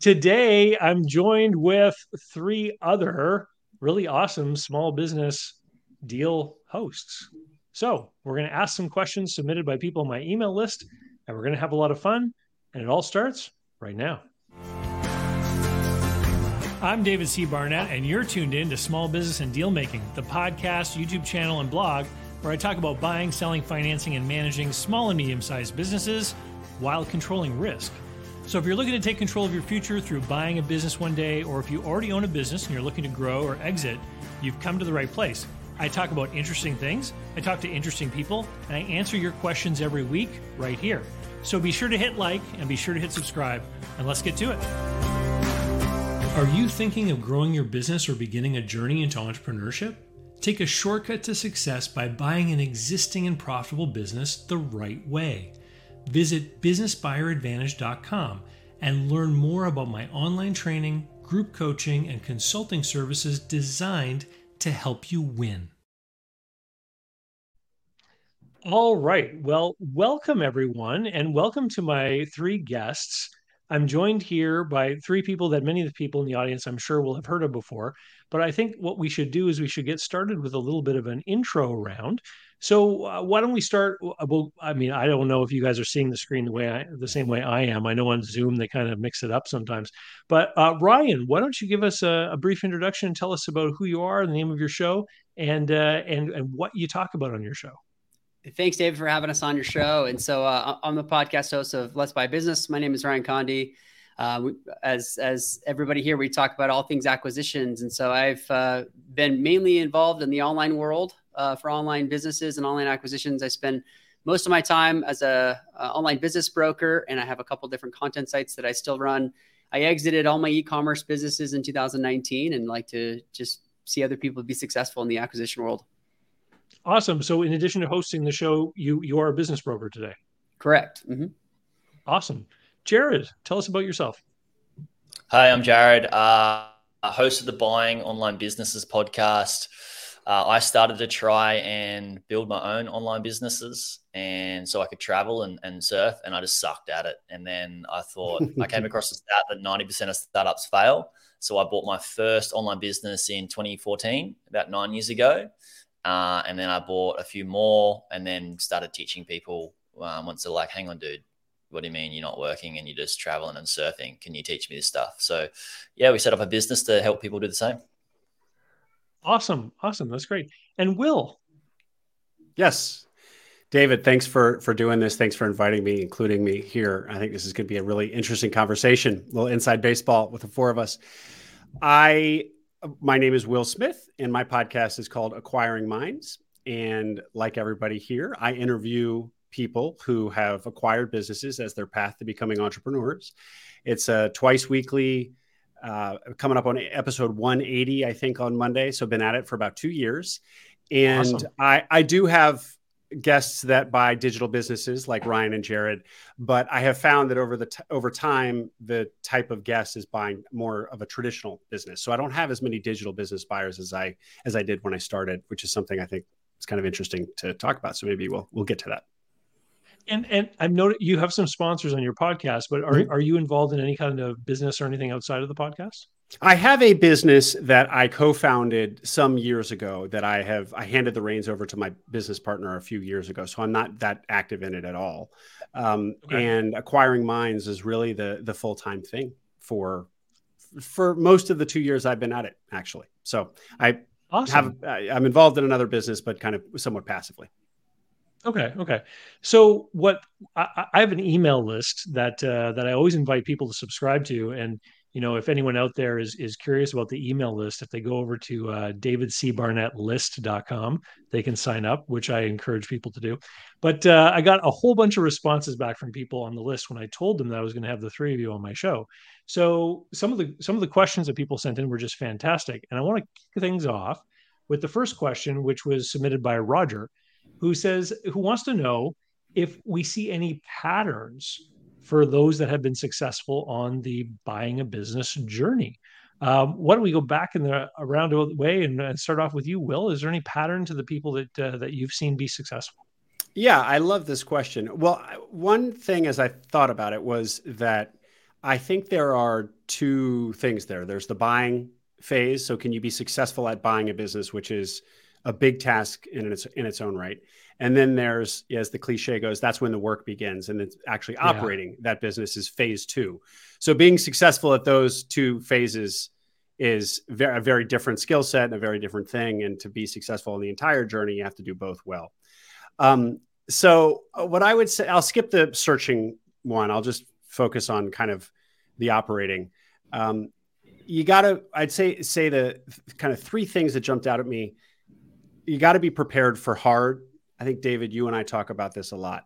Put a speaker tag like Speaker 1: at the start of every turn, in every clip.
Speaker 1: today I'm joined with three other really awesome small business deal hosts. So we're going to ask some questions submitted by people on my email list, and we're going to have a lot of fun. And it all starts right now. I'm David C. Barnett, and you're tuned in to Small Business and Deal Making, the podcast, YouTube channel, and blog where I talk about buying, selling, financing, and managing small and medium sized businesses while controlling risk. So, if you're looking to take control of your future through buying a business one day, or if you already own a business and you're looking to grow or exit, you've come to the right place. I talk about interesting things, I talk to interesting people, and I answer your questions every week right here. So, be sure to hit like and be sure to hit subscribe, and let's get to it. Are you thinking of growing your business or beginning a journey into entrepreneurship? Take a shortcut to success by buying an existing and profitable business the right way. Visit businessbuyeradvantage.com and learn more about my online training, group coaching, and consulting services designed to help you win. All right. Well, welcome everyone, and welcome to my three guests. I'm joined here by three people that many of the people in the audience I'm sure will have heard of before. But I think what we should do is we should get started with a little bit of an intro round. So uh, why don't we start? Uh, well, I mean, I don't know if you guys are seeing the screen the way I, the same way I am. I know on Zoom they kind of mix it up sometimes. But uh, Ryan, why don't you give us a, a, brief introduction and tell us about who you are, the name of your show, and uh, and and what you talk about on your show.
Speaker 2: Thanks, David, for having us on your show. And so uh, I'm the podcast host of Let's Buy Business. My name is Ryan Condie. Uh, as as everybody here, we talk about all things acquisitions, and so I've uh, been mainly involved in the online world uh, for online businesses and online acquisitions. I spend most of my time as a, a online business broker, and I have a couple different content sites that I still run. I exited all my e-commerce businesses in 2019, and like to just see other people be successful in the acquisition world.
Speaker 1: Awesome. So, in addition to hosting the show, you you are a business broker today.
Speaker 2: Correct. Mm-hmm.
Speaker 1: Awesome. Jaryd, tell us about yourself.
Speaker 3: Hi, I'm Jaryd, uh, host of the Buying Online Businesses podcast. Uh, I started to try and build my own online businesses, and so I could travel and, and surf, and I just sucked at it. And then I thought I came across the stat that 90% of startups fail. So I bought my first online business in 2014, about nine years ago. Uh, and then I bought a few more and then started teaching people um, once they're like, hang on, dude, what do you mean you're not working and you're just traveling and surfing? Can you teach me this stuff? So, yeah, we set up a business to help people do the same.
Speaker 1: Awesome. Awesome. That's great. And Will.
Speaker 4: Yes. David, thanks for for doing this. Thanks for inviting me, including me here. I think this is going to be a really interesting conversation. A little inside baseball with the four of us. I my name is Will Smith, and my podcast is called Acquiring Minds. And like everybody here, I interview people who have acquired businesses as their path to becoming entrepreneurs. It's a twice weekly, uh, coming up on episode 180, I think, on Monday. So been at it for about two years. And awesome. I, I do have guests that buy digital businesses like Ryan and Jaryd, but I have found that over the t- over time the type of guest is buying more of a traditional business. So I don't have as many digital business buyers as I as I did when I started, which is something I think is kind of interesting to talk about. So maybe we'll we'll get to that.
Speaker 1: And and I've noted you have some sponsors on your podcast, but are mm-hmm. are you involved in any kind of business or anything outside of the podcast?
Speaker 4: I have a business that I co-founded some years ago that I have I handed the reins over to my business partner a few years ago. So I'm not that active in it at all. Um, okay. And acquiring minds is really the the full time thing for for most of the two years I've been at it. Actually, so I awesome. have I'm involved in another business, but kind of somewhat passively.
Speaker 1: Okay. Okay. So what I, I have an email list that uh, that I always invite people to subscribe to, and you know, if anyone out there is is curious about the email list, if they go over to uh, davidcbarnettlist.com, they can sign up, which I encourage people to do. But uh, I got a whole bunch of responses back from people on the list when I told them that I was going to have the three of you on my show. So some of the some of the questions that people sent in were just fantastic, and I want to kick things off with the first question, which was submitted by Roger, who says who wants to know if we see any patterns for those that have been successful on the buying a business journey. Um, why don't we go back in the around way and, start off with you, Will? Is there any pattern to the people that uh, that you've seen be successful?
Speaker 4: Yeah, I love this question. Well, one thing as I thought about it was that I think there are two things there. There's the buying phase. So, can you be successful at buying a business, which is a big task in its in its own right? And then there's, as the cliche goes, that's when the work begins, and it's actually yeah. operating that business is phase two. So, being successful at those two phases is a very different skill set and a very different thing. And to be successful in the entire journey, you have to do both well. Um, so, uh, what I would say, I'll skip the searching one. I'll just focus on kind of the operating. Um, you got to, I'd say, say the kind of three things that jumped out at me. You got to be prepared for hard. I think David, you and I talk about this a lot.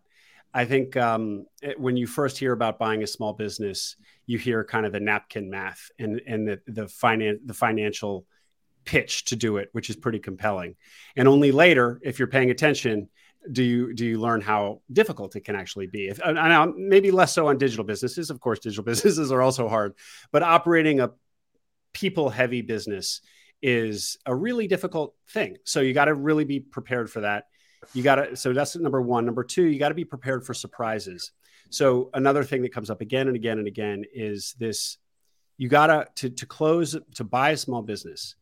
Speaker 4: I think um, it, when you first hear about buying a small business, you hear kind of the napkin math and and the the finan- the financial pitch to do it, which is pretty compelling. And only later, if you're paying attention, do you do you learn how difficult it can actually be? If and maybe less so on digital businesses. Of course, digital businesses are also hard, but operating a people heavy business is a really difficult thing. So you got to really be prepared for that. You got to so that's number 1. Number 2, you got to be prepared for surprises. So another thing that comes up again and again and again is this you got to to close to buy a small business.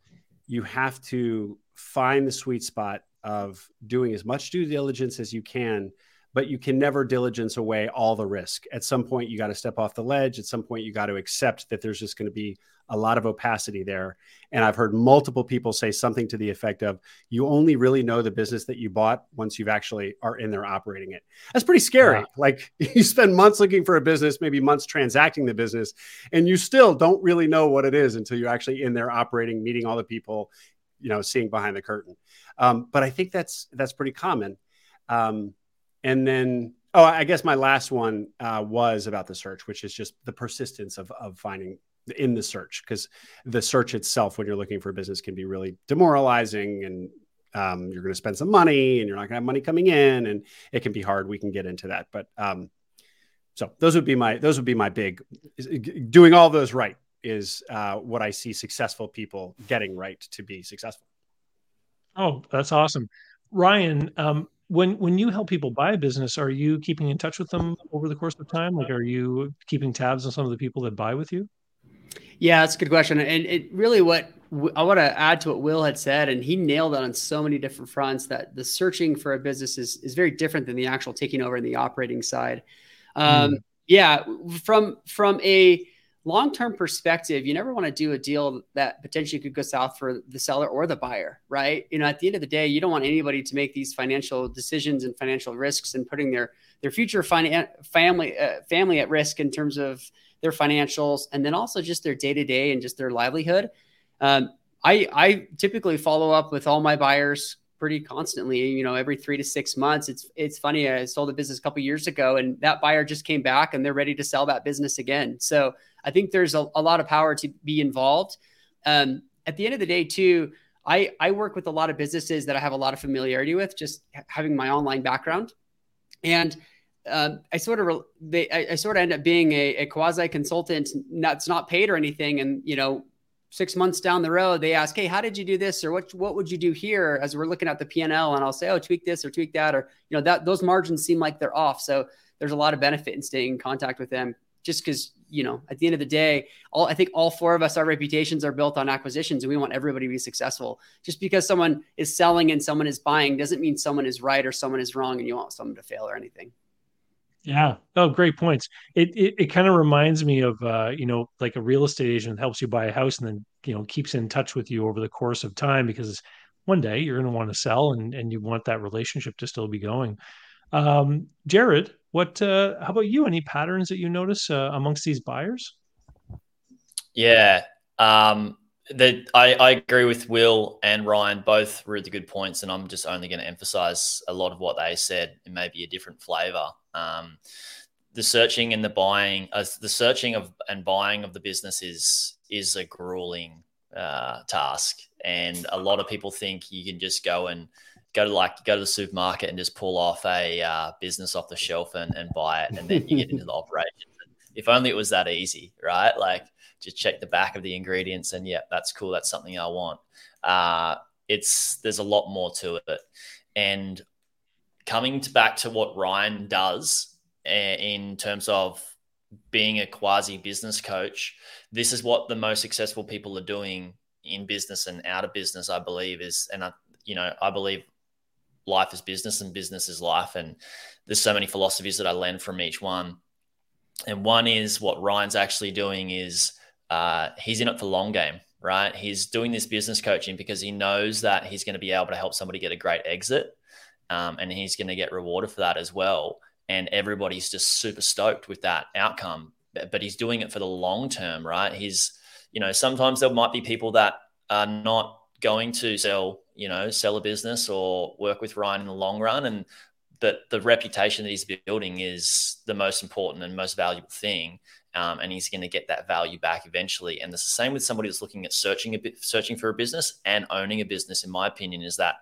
Speaker 4: You have to find the sweet spot of doing as much due diligence as you can but you can never diligence away all the risk. At some point, you got to step off the ledge. At some point, you got to accept that there's just going to be a lot of opacity there. And I've heard multiple people say something to the effect of, you only really know the business that you bought once you've actually are in there operating it. That's pretty scary. Yeah. Like you spend months looking for a business, maybe months transacting the business, and you still don't really know what it is until you're actually in there operating, meeting all the people, you know, seeing behind the curtain. Um, but I think that's that's pretty common. Um, and then, oh, I guess my last one uh, was about the search, which is just the persistence of of finding in the search because the search itself, when you're looking for a business, can be really demoralizing and um, you're going to spend some money and you're not going to have money coming in and it can be hard. We can get into that, but um, so those would be my those would be my big doing all those right is uh, what I see successful people getting right to be successful.
Speaker 1: Oh, that's awesome, Ryan. Um, when when you help people buy a business, are you keeping in touch with them over the course of time? Like, are you keeping tabs on some of the people that buy with you?
Speaker 2: Yeah, that's a good question. And it really what I want to add to what Will had said, and he nailed it on so many different fronts that the searching for a business is, is very different than the actual taking over in the operating side. Um, mm. Yeah, from from a long term perspective, you never want to do a deal that potentially could go south for the seller or the buyer, right? You know, at the end of the day, you don't want anybody to make these financial decisions and financial risks and putting their their future finan- family uh, family at risk in terms of their financials and then also just their day to day and just their livelihood. Um, I I typically follow up with all my buyers pretty constantly. You know, every three to six months. It's it's funny. I sold a business a couple years ago, and that buyer just came back, and they're ready to sell that business again. So I think there's a, a lot of power to be involved. Um, at the end of the day, too, I I work with a lot of businesses that I have a lot of familiarity with, just having my online background, and um, I sort of they I, I, sort of end up being a, a quasi consultant that's not paid or anything, and you know six months down the road, they ask, "Hey, how did you do this?" or "What what would you do here?" As we're looking at the P and L, and I'll say, "Oh, tweak this or tweak that," or you know that those margins seem like they're off. So there's a lot of benefit in staying in contact with them, just because you know at the end of the day, all I think all four of us, our reputations are built on acquisitions, and we want everybody to be successful. Just because someone is selling and someone is buying doesn't mean someone is right or someone is wrong, and you want someone to fail or anything.
Speaker 1: Yeah. Oh, great points. It it, it kind of reminds me of uh, you know, like a real estate agent helps you buy a house and then, you know, keeps in touch with you over the course of time because one day you're going to want to sell and and you want that relationship to still be going. Um, Jaryd, what uh how about you? Any patterns that you notice uh, amongst these buyers?
Speaker 3: Yeah. Um that I, I agree with Will and Ryan, both really good points, and I'm just only going to emphasize a lot of what they said in maybe a different flavor. Um, the searching and the buying, uh, the searching of and buying of the business is is a grueling uh, task, and a lot of people think you can just go and go to like go to the supermarket and just pull off a uh, business off the shelf and, and buy it, and then you get into the operation. If only it was that easy, right? Like just check the back of the ingredients, and yeah, that's cool. That's something I want. Uh, it's there's a lot more to it, and coming to back to what Ryan does in terms of being a quasi business coach, this is what the most successful people are doing in business and out of business, I believe is, and I, you know, I believe life is business and business is life. And there's so many philosophies that I learn from each one. And one is what Ryan's actually doing is uh, he's in it for long game, right? He's doing this business coaching because he knows that he's going to be able to help somebody get a great exit. Um, and he's going to get rewarded for that as well. And everybody's just super stoked with that outcome. But, but he's doing it for the long term, right? He's, you know, sometimes there might be people that are not going to sell, you know, sell a business or work with Ryan in the long run. And but the reputation that he's building is the most important and most valuable thing. Um, and he's going to get that value back eventually. And it's the same with somebody that's looking at searching a bit, searching for a business and owning a business. In my opinion, is that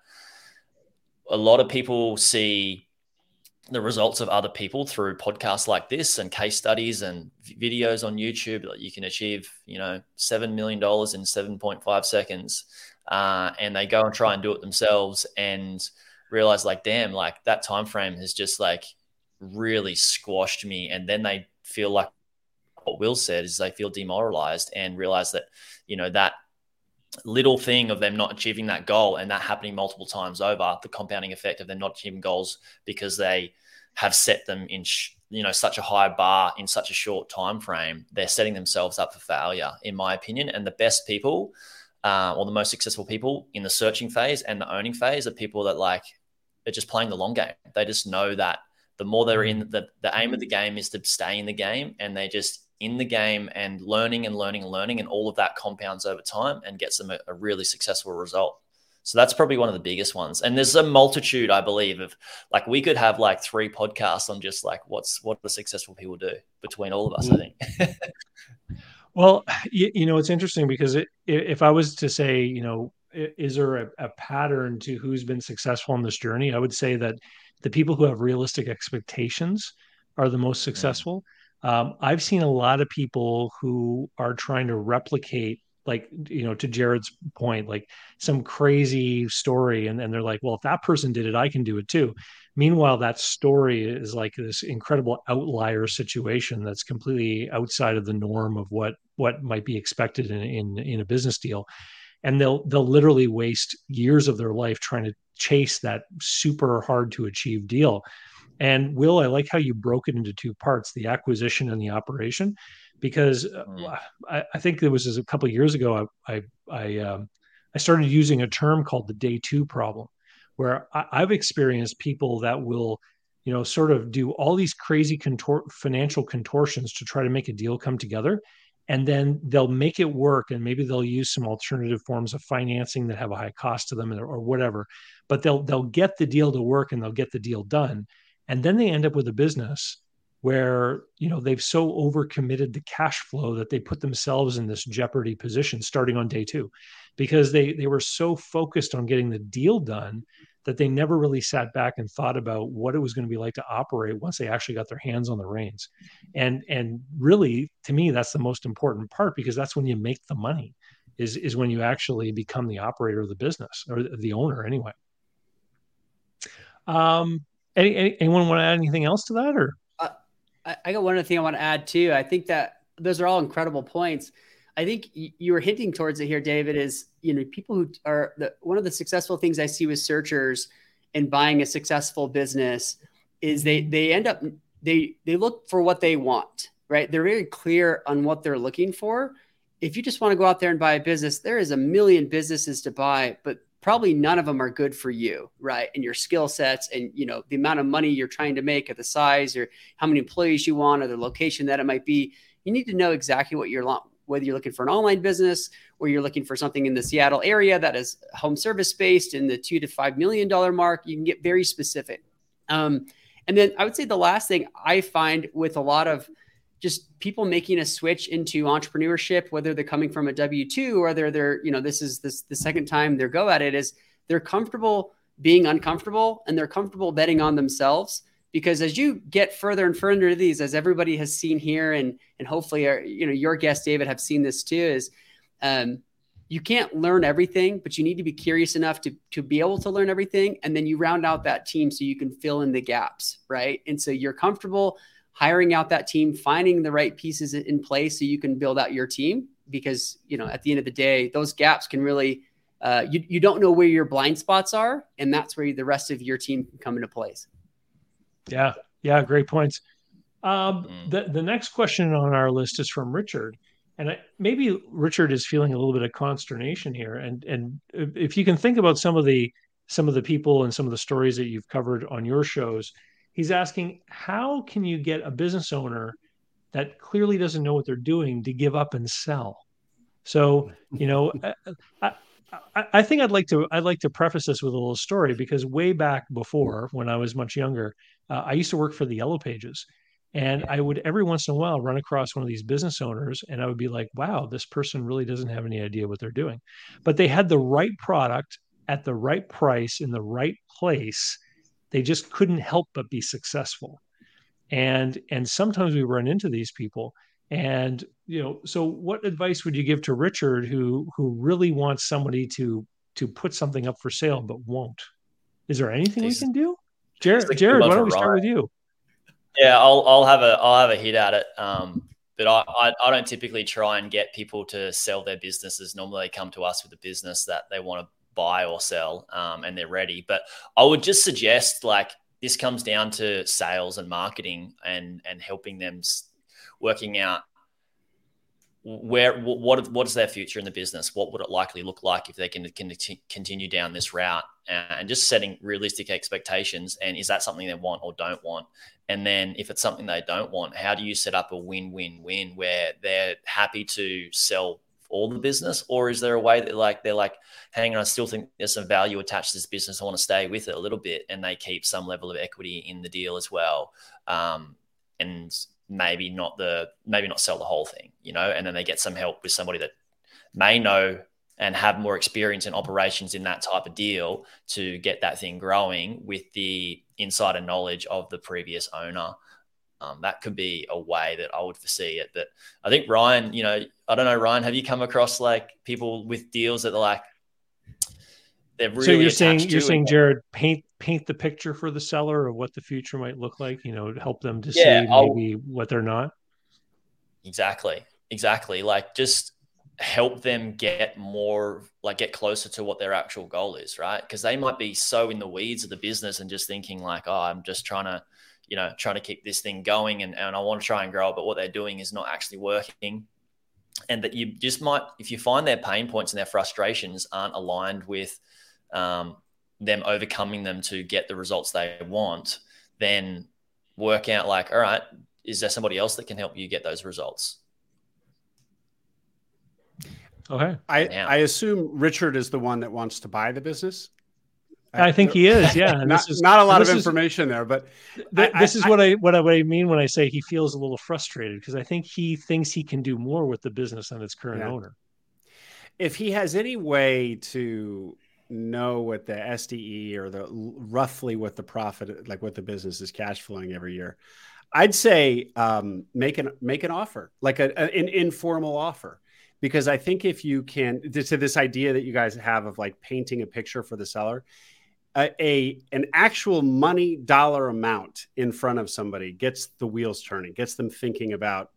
Speaker 3: a lot of people see the results of other people through podcasts like this and case studies and videos on YouTube that you can achieve, you know, seven million dollars in seven point five seconds, uh, and they go and try and do it themselves and realize like, damn, like that time frame has just like really squashed me, and then they feel like what Will said is they feel demoralized and realize that, you know, that little thing of them not achieving that goal and that happening multiple times over the compounding effect of them not achieving goals because they have set them in sh- you know such a high bar in such a short time frame they're setting themselves up for failure in my opinion. And the best people uh, or the most successful people in the searching phase and the owning phase are people that like are just playing the long game. They just know that the more they're in the, the aim of the game is to stay in the game and they just in the game and learning and learning and learning, and all of that compounds over time and gets them a, a, really successful result. So that's probably one of the biggest ones. And there's a multitude, I believe, of like we could have like three podcasts on just like what's what the successful people do between all of us. I mm-hmm. think.
Speaker 1: well, you, you, know, it's interesting because it, if I was to say, you know, is there a, a pattern to who's been successful in this journey? I would say that the people who have realistic expectations are the most mm. successful. Mm-hmm um, I've seen a lot of people who are trying to replicate, like, you know, to Jaryd's point, like some crazy story. And, and they're like, well, if that person did it, I can do it too. Meanwhile, that story is like this incredible outlier situation that's completely outside of the norm of what what might be expected in, in, in a business deal. And they'll they'll literally waste years of their life trying to chase that super hard to achieve deal and Will, I like how you broke it into two parts: the acquisition and the operation, because mm. I, I, think it was a couple of years ago. I I I, um, I, started using a term called the day two problem, where I, I've experienced people that will, you know, sort of do all these crazy contor- financial contortions to try to make a deal come together, and then they'll make it work and maybe they'll use some alternative forms of financing that have a high cost to them or, or whatever but they'll they'll get the deal to work and they'll get the deal done and then they end up with a business where you know they've so overcommitted the cash flow that they put themselves in this jeopardy position starting on day two because they they were so focused on getting the deal done that they never really sat back and thought about what it was going to be like to operate once they actually got their hands on the reins. And and really to me that's the most important part because that's when you make the money is is when you actually become the operator of the business or the owner anyway. Um any, any, anyone want to add anything else to that, or?
Speaker 2: Uh, I, I got one other thing I want to add too. I think that those are all incredible points. I think you were hinting towards it here, David. Is you know people who are the, one of the successful things I see with searchers in buying a successful business is they they end up they they look for what they want, right? They're very clear on what they're looking for. If you just want to go out there and buy a business, there is a million businesses to buy, but probably none of them are good for you, right? And your skill sets and you know the amount of money you're trying to make at the size or how many employees you want or the location that it might be. You need to know exactly what you're whether you're looking for an online business or you're looking for something in the Seattle area that is home service based in the two to five million dollar mark. You can get very specific. Um, and then I would say the last thing I find with a lot of just people making a switch into entrepreneurship, whether they're coming from a W two or whether they're, you know, this is this the second time they're go at it, is they're comfortable being uncomfortable and they're comfortable betting on themselves. Because as you get further and further into these, as everybody has seen here, and and hopefully, our, you know, your guest David have seen this too, is um, you can't learn everything, but you need to be curious enough to to be able to learn everything, and then you round out that team so you can fill in the gaps, right? And so you're comfortable hiring out that team, finding the right pieces in place so you can build out your team. Because you know, at the end of the day, those gaps can really uh, you you don't know where your blind spots are, and that's where the rest of your team can come into place.
Speaker 1: Yeah, yeah, great points. Um, mm. the the next question on our list is from Richard, and I, maybe Richard is feeling a little bit of consternation here. And and if you can think about some of the some of the people and some of the stories that you've covered on your shows, he's asking how can you get a business owner that clearly doesn't know what they're doing to give up and sell. So you know, I, I, I think I'd like to I'd like to preface this with a little story because way back before when I was much younger, uh, I used to work for the Yellow Pages, and I would every once in a while run across one of these business owners, and I would be like, "Wow, this person really doesn't have any idea what they're doing," but they had the right product at the right price in the right place. They just couldn't help but be successful, and and sometimes we run into these people and you know, so what advice would you give to Richard who who really wants somebody to to put something up for sale but won't? Is there anything we can do? Jaryd, Jaryd, why don't we start with you?
Speaker 3: Yeah, I'll I'll have a I'll have a hit at it. Um, but I, I, I don't typically try and get people to sell their businesses. Normally, they come to us with a business that they want to buy or sell, um, and they're ready. But I would just suggest like this comes down to sales and marketing and and helping them working out where what what is their future in the business? What would it likely look like if they can, can continue down this route? And just setting realistic expectations and is that something they want or don't want? And then if it's something they don't want how do you set up a win-win-win where they're happy to sell all the business or is there a way that like they're like hang on i still think there's some value attached to this business i want to stay with it a little bit and they keep some level of equity in the deal as well um, and maybe not the maybe not sell the whole thing, you know, and then they get some help with somebody that may know and have more experience in operations in that type of deal to get that thing growing with the insider knowledge of the previous owner. Um, that could be a way that I would foresee it. But I think Ryan, you know, I don't know, Ryan, have you come across like people with deals that are like
Speaker 1: they're really so you're saying you're saying Jaryd paint paint the picture for the seller of what the future might look like. You know, help them to yeah, see maybe I'll, what they're not.
Speaker 3: Exactly, exactly. Like just help them get more like get closer to what their actual goal is right because they might be so in the weeds of the business and just thinking like oh i'm just trying to you know trying to keep this thing going and, and i want to try and grow it but what they're doing is not actually working and that you just might if you find their pain points and their frustrations aren't aligned with um, them overcoming them to get the results they want, then work out like, all right, is there somebody else that can help you get those results?
Speaker 4: Okay. I, I assume Richard is the one that wants to buy the business.
Speaker 1: I, think he is. Yeah,
Speaker 4: not, is, not a lot of information is, there, but
Speaker 1: th- I, this is what I what I, what I mean when I say he feels a little frustrated because I think he thinks he can do more with the business than its current yeah. owner.
Speaker 4: If he has any way to know what the SDE or the roughly what the profit, like what the business is cash flowing every year, I'd say um, make an make an offer, like a, an informal offer, because I think if you can to this idea that you guys have of like painting a picture for the seller, a, a an actual money dollar amount in front of somebody gets the wheels turning, gets them thinking about,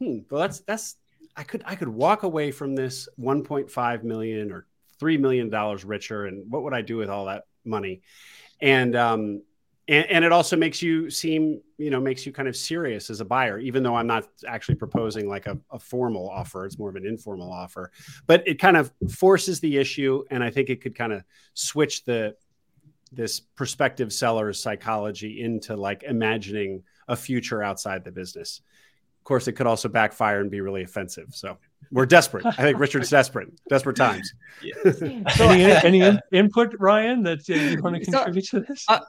Speaker 4: hmm, well that's that's I could I could walk away from this 1.5 million or three million dollars richer, and what would I do with all that money? And um, and, and, it also makes you seem, you know, makes you kind of serious as a buyer, even though I'm not actually proposing like a, a formal offer. It's more of an informal offer, but it kind of forces the issue, and I think it could kind of switch the this prospective seller's psychology into like imagining a future outside the business. Of course, it could also backfire and be really offensive. So we're desperate. I think Richard's desperate. Desperate times.
Speaker 1: Yeah. so, any, any in, input, Ryan, that uh, you want to contribute so, to this? Uh,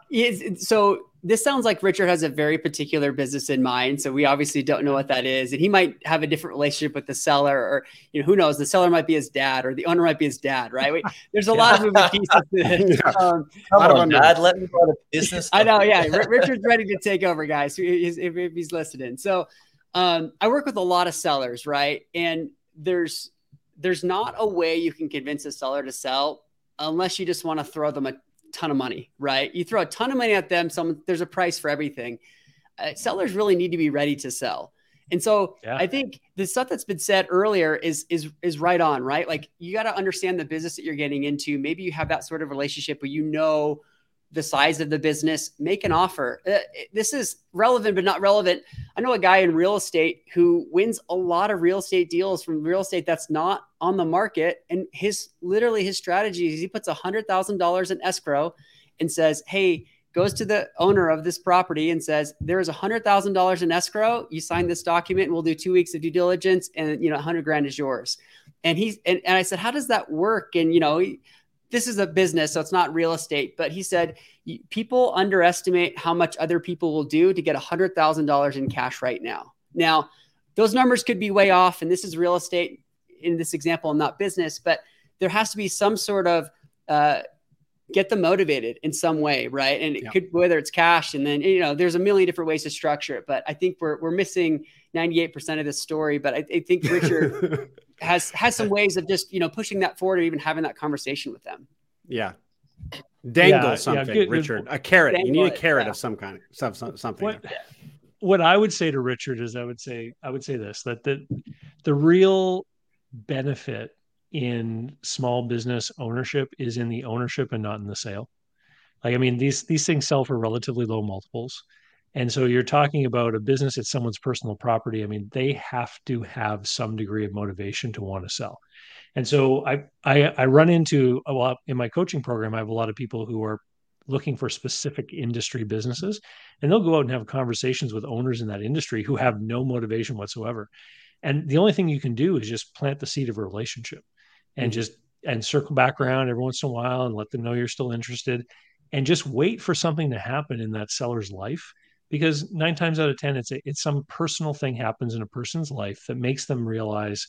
Speaker 2: so this sounds like Richard has a very particular business in mind. So we obviously don't know what that is, and he might have a different relationship with the seller, or you know, who knows? The seller might be his dad, or the owner might be his dad, right? Wait, there's a yeah. lot of moving pieces. To this. Yeah. Um,
Speaker 3: Come on, Dad, let me go to business.
Speaker 2: I know, yeah. Richard's ready to take over, guys. If, if he's listening, so. Um, I work with a lot of sellers, right? And there's there's not a way you can convince a seller to sell unless you just want to throw them a ton of money, right? You throw a ton of money at them, some there's a price for everything. uh, sellers really need to be ready to sell. And so yeah. I think the stuff that's been said earlier is is is right on, right? Like you got to understand the business that you're getting into. Maybe you have that sort of relationship where you know the size of the business, make an offer. Uh, this is relevant, but not relevant. I know a guy in real estate who wins a lot of real estate deals from real estate that's not on the market. And his literally his strategy is he puts a hundred thousand dollars in escrow and says, Hey, goes to the owner of this property and says, there is a hundred thousand dollars in escrow. You sign this document and we'll do two weeks of due diligence and you know, a hundred grand is yours. And he's, and, and I said, how does that work? And, you know, he, this is a business, so it's not real estate. But he said people underestimate how much other people will do to get a hundred thousand dollars in cash right now. Now, those numbers could be way off, and this is real estate in this example, not business. But there has to be some sort of uh, get them motivated in some way, right? And it yeah. could whether it's cash, and then you know, there's a million different ways to structure it. But I think we're we're missing 98% of this story. But I, I think Richard has has some ways of just you know pushing that forward or even having that conversation with them.
Speaker 4: Yeah. Dangle yeah, something, yeah, good, Richard. Good. A carrot. Dangle you need a carrot it, yeah. of some kind, some, some something.
Speaker 1: What, what I would say to Richard is, I would say, I would say this: that the the real benefit in small business ownership is in the ownership and not in the sale. Like, I mean, these these things sell for relatively low multiples. And so you're talking about a business, it's someone's personal property. I mean, they have to have some degree of motivation to want to sell. And so I, I, I run into a lot in my coaching program. I have a lot of people who are looking for specific industry businesses, and they'll go out and have conversations with owners in that industry who have no motivation whatsoever. And the only thing you can do is just plant the seed of a relationship and mm-hmm. just and circle back around every once in a while and let them know you're still interested and just wait for something to happen in that seller's life because nine times out of ten it's a, it's some personal thing happens in a person's life that makes them realize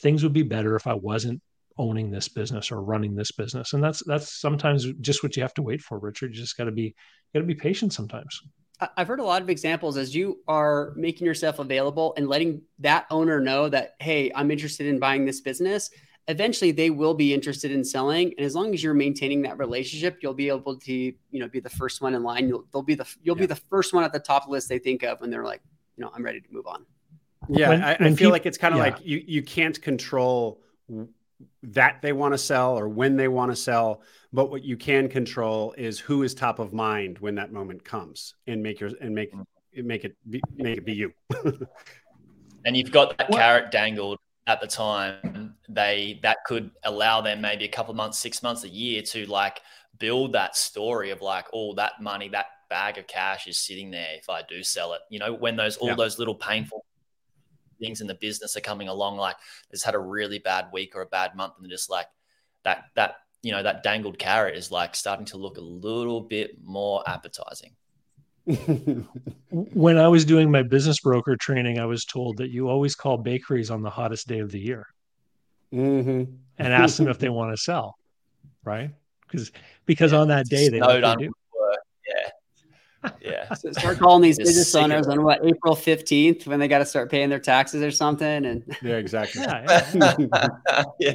Speaker 1: things would be better if i wasn't owning this business or running this business. And that's that's sometimes just what you have to wait for richard. You just got to be got to be patient sometimes.
Speaker 2: I've heard a lot of examples as you are making yourself available and letting that owner know that, hey, I'm interested in buying this business eventually they will be interested in selling and as long as you're maintaining that relationship you'll be able to you know be the first one in line you'll they'll be the you'll yeah. be the first one at the top list they think of when they're like you know i'm ready to move on
Speaker 4: yeah when, I, when I, feel like it's kind of yeah. like you you can't control that they want to sell or when they want to sell but what you can control is who is top of mind when that moment comes and make your and make mm. make it be, make it be you
Speaker 3: and you've got that what? carrot dangled at the time, they that could allow them maybe a couple of months, six months, a year to like build that story of like, oh, that money, that bag of cash is sitting there if I do sell it. You know, when those all yeah. those little painful things in the business are coming along, like it's had a really bad week or a bad month, and just like that that you know that dangled carrot is like starting to look a little bit more appetizing
Speaker 1: when I was doing my business broker training, I was told that you always call bakeries on the hottest day of the year mm-hmm. and ask them if they want to sell, right? Because because yeah, on that day they don't do.
Speaker 3: Yeah, yeah.
Speaker 2: So start calling these business owners on what April fifteenth when they got to start paying their taxes or something, and
Speaker 4: yeah, exactly.
Speaker 1: yeah, yeah. yeah.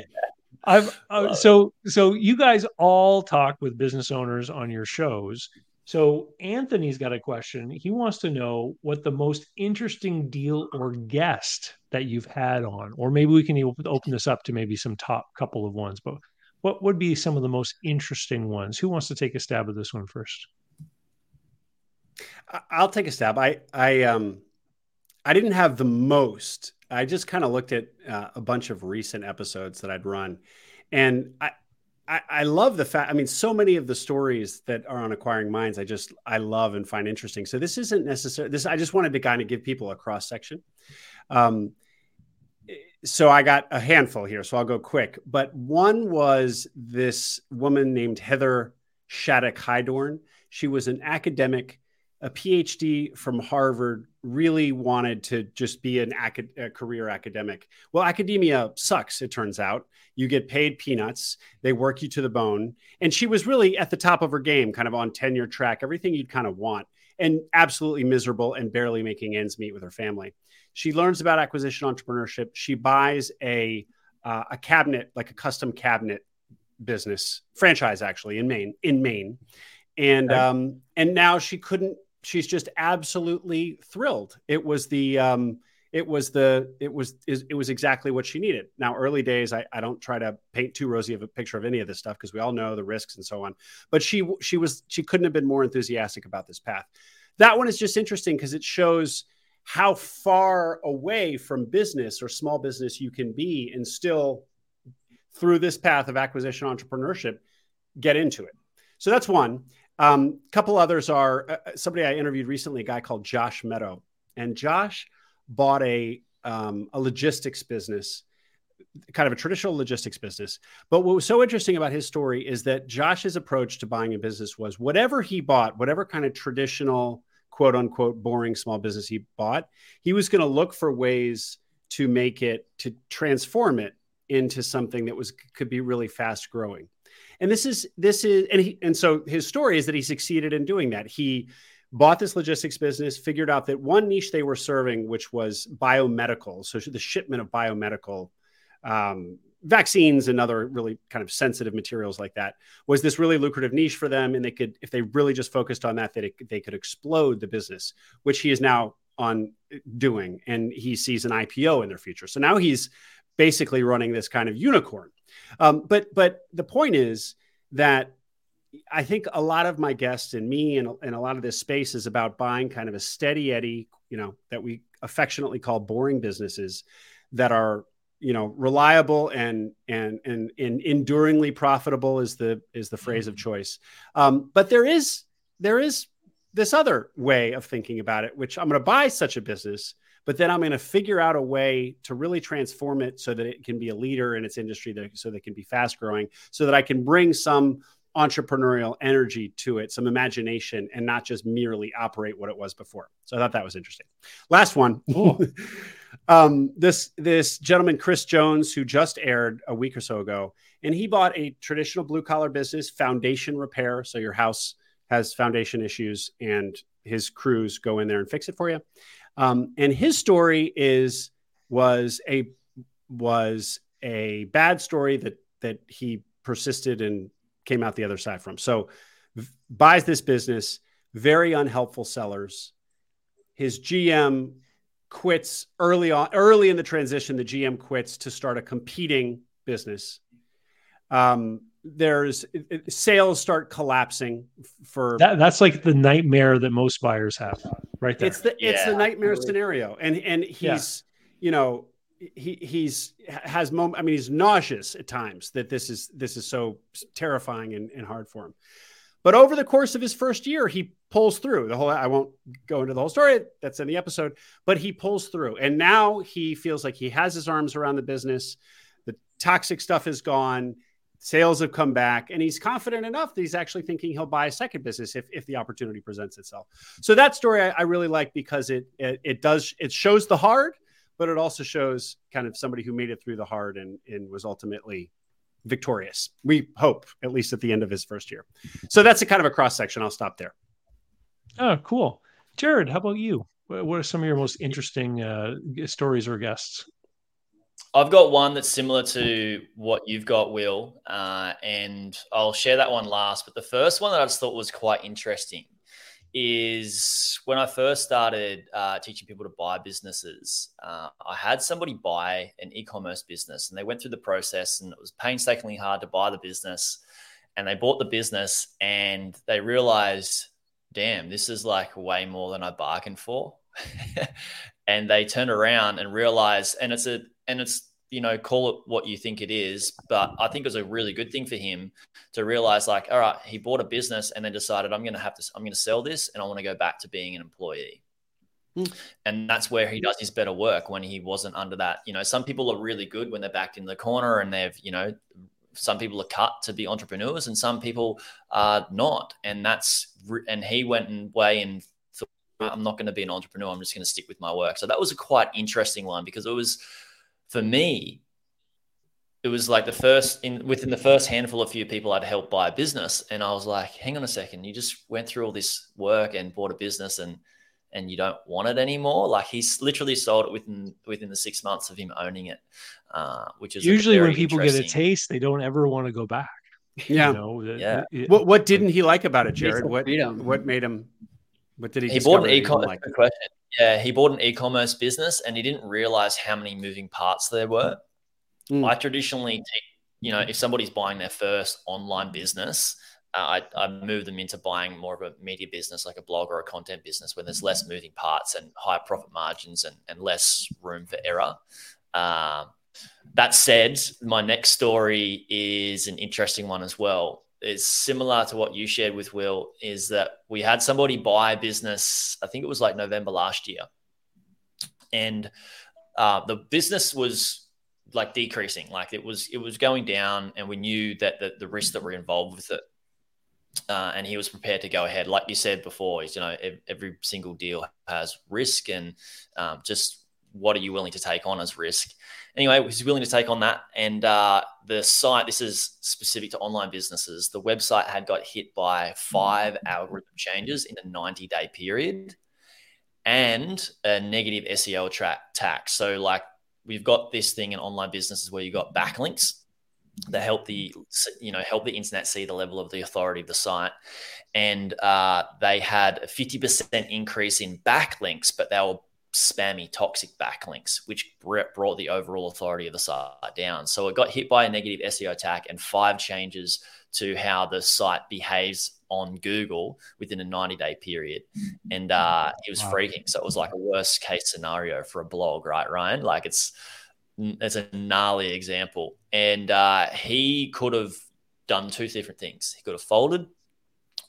Speaker 1: I've uh, so so you guys all talk with business owners on your shows so Anthony's got a question. He wants to know what the most interesting deal or guest that you've had on, or maybe we can open this up to maybe some top couple of ones. But what would be some of the most interesting ones? Who wants to take a stab at this one first?
Speaker 4: I'll take a stab. I I um I didn't have the most. I just kind of looked at uh, a bunch of recent episodes that I'd run, and I I, I love the fact. I mean, so many of the stories that are on acquiring minds, I just I love and find interesting. So this isn't necessary. This I just wanted to kind of give people a cross section. Um, so I got a handful here, so I'll go quick. But one was this woman named Heather Shattuck Heidorn. She was an academic, a PhD from Harvard, really wanted to just be an a career academic. Well, academia sucks, it turns out. You get paid peanuts, they work you to the bone. And she was really at the top of her game, kind of on tenure track, everything you'd kind of want, and absolutely miserable and barely making ends meet with her family. She learns about acquisition entrepreneurship. She buys a uh, a cabinet, like a custom cabinet business franchise, actually in Maine. In Maine, and okay. um, and now she couldn't she's just absolutely thrilled. It was the um, it was the it was it was exactly what she needed. Now, early days, I, I don't try to paint too rosy of a picture of any of this stuff because we all know the risks and so on. But she she was she couldn't have been more enthusiastic about this path. That one is just interesting because it shows how far away from business or small business you can be and still through this path of acquisition entrepreneurship get into it. So that's one. A um, couple others are uh, somebody I interviewed recently, a guy called Josh Meadow, and Josh bought a um, a logistics business, kind of a traditional logistics business. But what was so interesting about his story is that Josh's approach to buying a business was whatever he bought, whatever kind of traditional quote unquote boring small business he bought, he was going to look for ways to make it to transform it into something that was could be really fast growing. And this is this is and he and so his story is that he succeeded in doing that. He bought this logistics business, figured out that one niche they were serving, which was biomedical, so the shipment of biomedical um, vaccines and other really kind of sensitive materials like that, was this really lucrative niche for them. And they could, if they really just focused on that, that they could explode the business, which he is now on doing. And he sees an IPO in their future. So now he's basically running this kind of unicorn. Um, but but the point is that I think a lot of my guests and me and, and a lot of this space is about buying kind of a steady Eddie, you know, that we affectionately call boring businesses that are, you know, reliable and and and, and enduringly profitable is the is the phrase of mm-hmm. choice. Um, but there is there is this other way of thinking about it, which I'm going to buy such a business, but then I'm going to figure out a way to really transform it so that it can be a leader in its industry, that, so that it can be fast growing, so that I can bring some entrepreneurial energy to it, some imagination, and not just merely operate what it was before. So I thought that was interesting. Last one. um, this this gentleman, Chris Jones, who just aired a week or so ago, and he bought a traditional blue collar business, foundation repair. So your house has foundation issues, and his crews go in there and fix it for you. Um, and his story is was a was a bad story that that he persisted and came out the other side from. So v- buys this business, very unhelpful sellers. His GM quits early on, early in the transition. The GM quits to start a competing business. Um, there's sales start collapsing for
Speaker 1: that, that's like the nightmare that most buyers have right there.
Speaker 4: It's the it's the nightmare scenario, and and he's yeah. you know he he's has moment. I mean, he's nauseous at times that this is this is so terrifying and, and hard for him. But over the course of his first year, he pulls through the whole. I won't go into the whole story. That's in the episode, but he pulls through, and now he feels like he has his arms around the business. The toxic stuff is gone. Sales have come back, and he's confident enough that he's actually thinking he'll buy a second business if, if the opportunity presents itself. So that story I, I really like because it, it it does it shows the hard, but it also shows kind of somebody who made it through the hard and, and was ultimately victorious. We hope, at least at the end of his first year. So that's a kind of a cross section. I'll stop there.
Speaker 1: Oh, cool. Jaryd, how about you? What are some of your most interesting uh, stories or guests?
Speaker 3: I've got one that's similar to what you've got, Will, uh, and I'll share that one last. But the first one that I just thought was quite interesting is when I first started uh, teaching people to buy businesses, uh, I had somebody buy an e commerce business and they went through the process and it was painstakingly hard to buy the business. And they bought the business and they realized, damn, this is like way more than I bargained for. and they turned around and realized, and it's a, and it's you know, call it what you think it is. But I think it was a really good thing for him to realize, like, all right, he bought a business and then decided, I'm going to have to, I'm going to sell this and I want to go back to being an employee. Mm. And that's where he does his better work when he wasn't under that. You know, some people are really good when they're backed in the corner and they've, you know, some people are cut to be entrepreneurs and some people are not. And that's, and he went and way and thought, I'm not going to be an entrepreneur. I'm just going to stick with my work. So that was a quite interesting one because it was, for me, it was like the first in within the first handful of few people I'd helped buy a business, and I was like, "Hang on a second, you just went through all this work and bought a business, and and you don't want it anymore." Like he's literally sold it within within the six months of him owning it, uh, which is
Speaker 1: usually when people get a taste, they don't ever want to go back.
Speaker 4: Yeah, you know, yeah. It, what what didn't he like about it, Jaryd? What what made him What did he?
Speaker 3: He bought an e-commerce. Like question. Yeah, he bought an e-commerce business, and he didn't realize how many moving parts there were. Mm. I traditionally, you know, if somebody's buying their first online business, uh, I, I move them into buying more of a media business, like a blog or a content business, where there's less moving parts and higher profit margins and, and less room for error. Um, that said, my next story is an interesting one as well. It's similar to what you shared with Will, is that we had somebody buy a business, I think it was like November last year. And uh, the business was like decreasing, like it was it was going down, and we knew that the, the risks that were involved with it. Uh, and he was prepared to go ahead. Like you said before, is you know every single deal has risk, and um, just what are you willing to take on as risk? Anyway, he's willing to take on that. And uh, the site, this is specific to online businesses, the website had got hit by five algorithm changes in a 90 day period and a negative SEO track tax. So, like, we've got this thing in online businesses where you've got backlinks that help the you know help the internet see the level of the authority of the site and uh, they had a 50% increase in backlinks but they were spammy, toxic backlinks, which brought the overall authority of the site down. So it got hit by a negative SEO attack and five changes to how the site behaves on Google within a 90 day period. And uh, he was wow. freaking. So it was like a worst case scenario for a blog, right, Ryan? Like it's, it's a gnarly example. And uh, he could have done two different things. He could have folded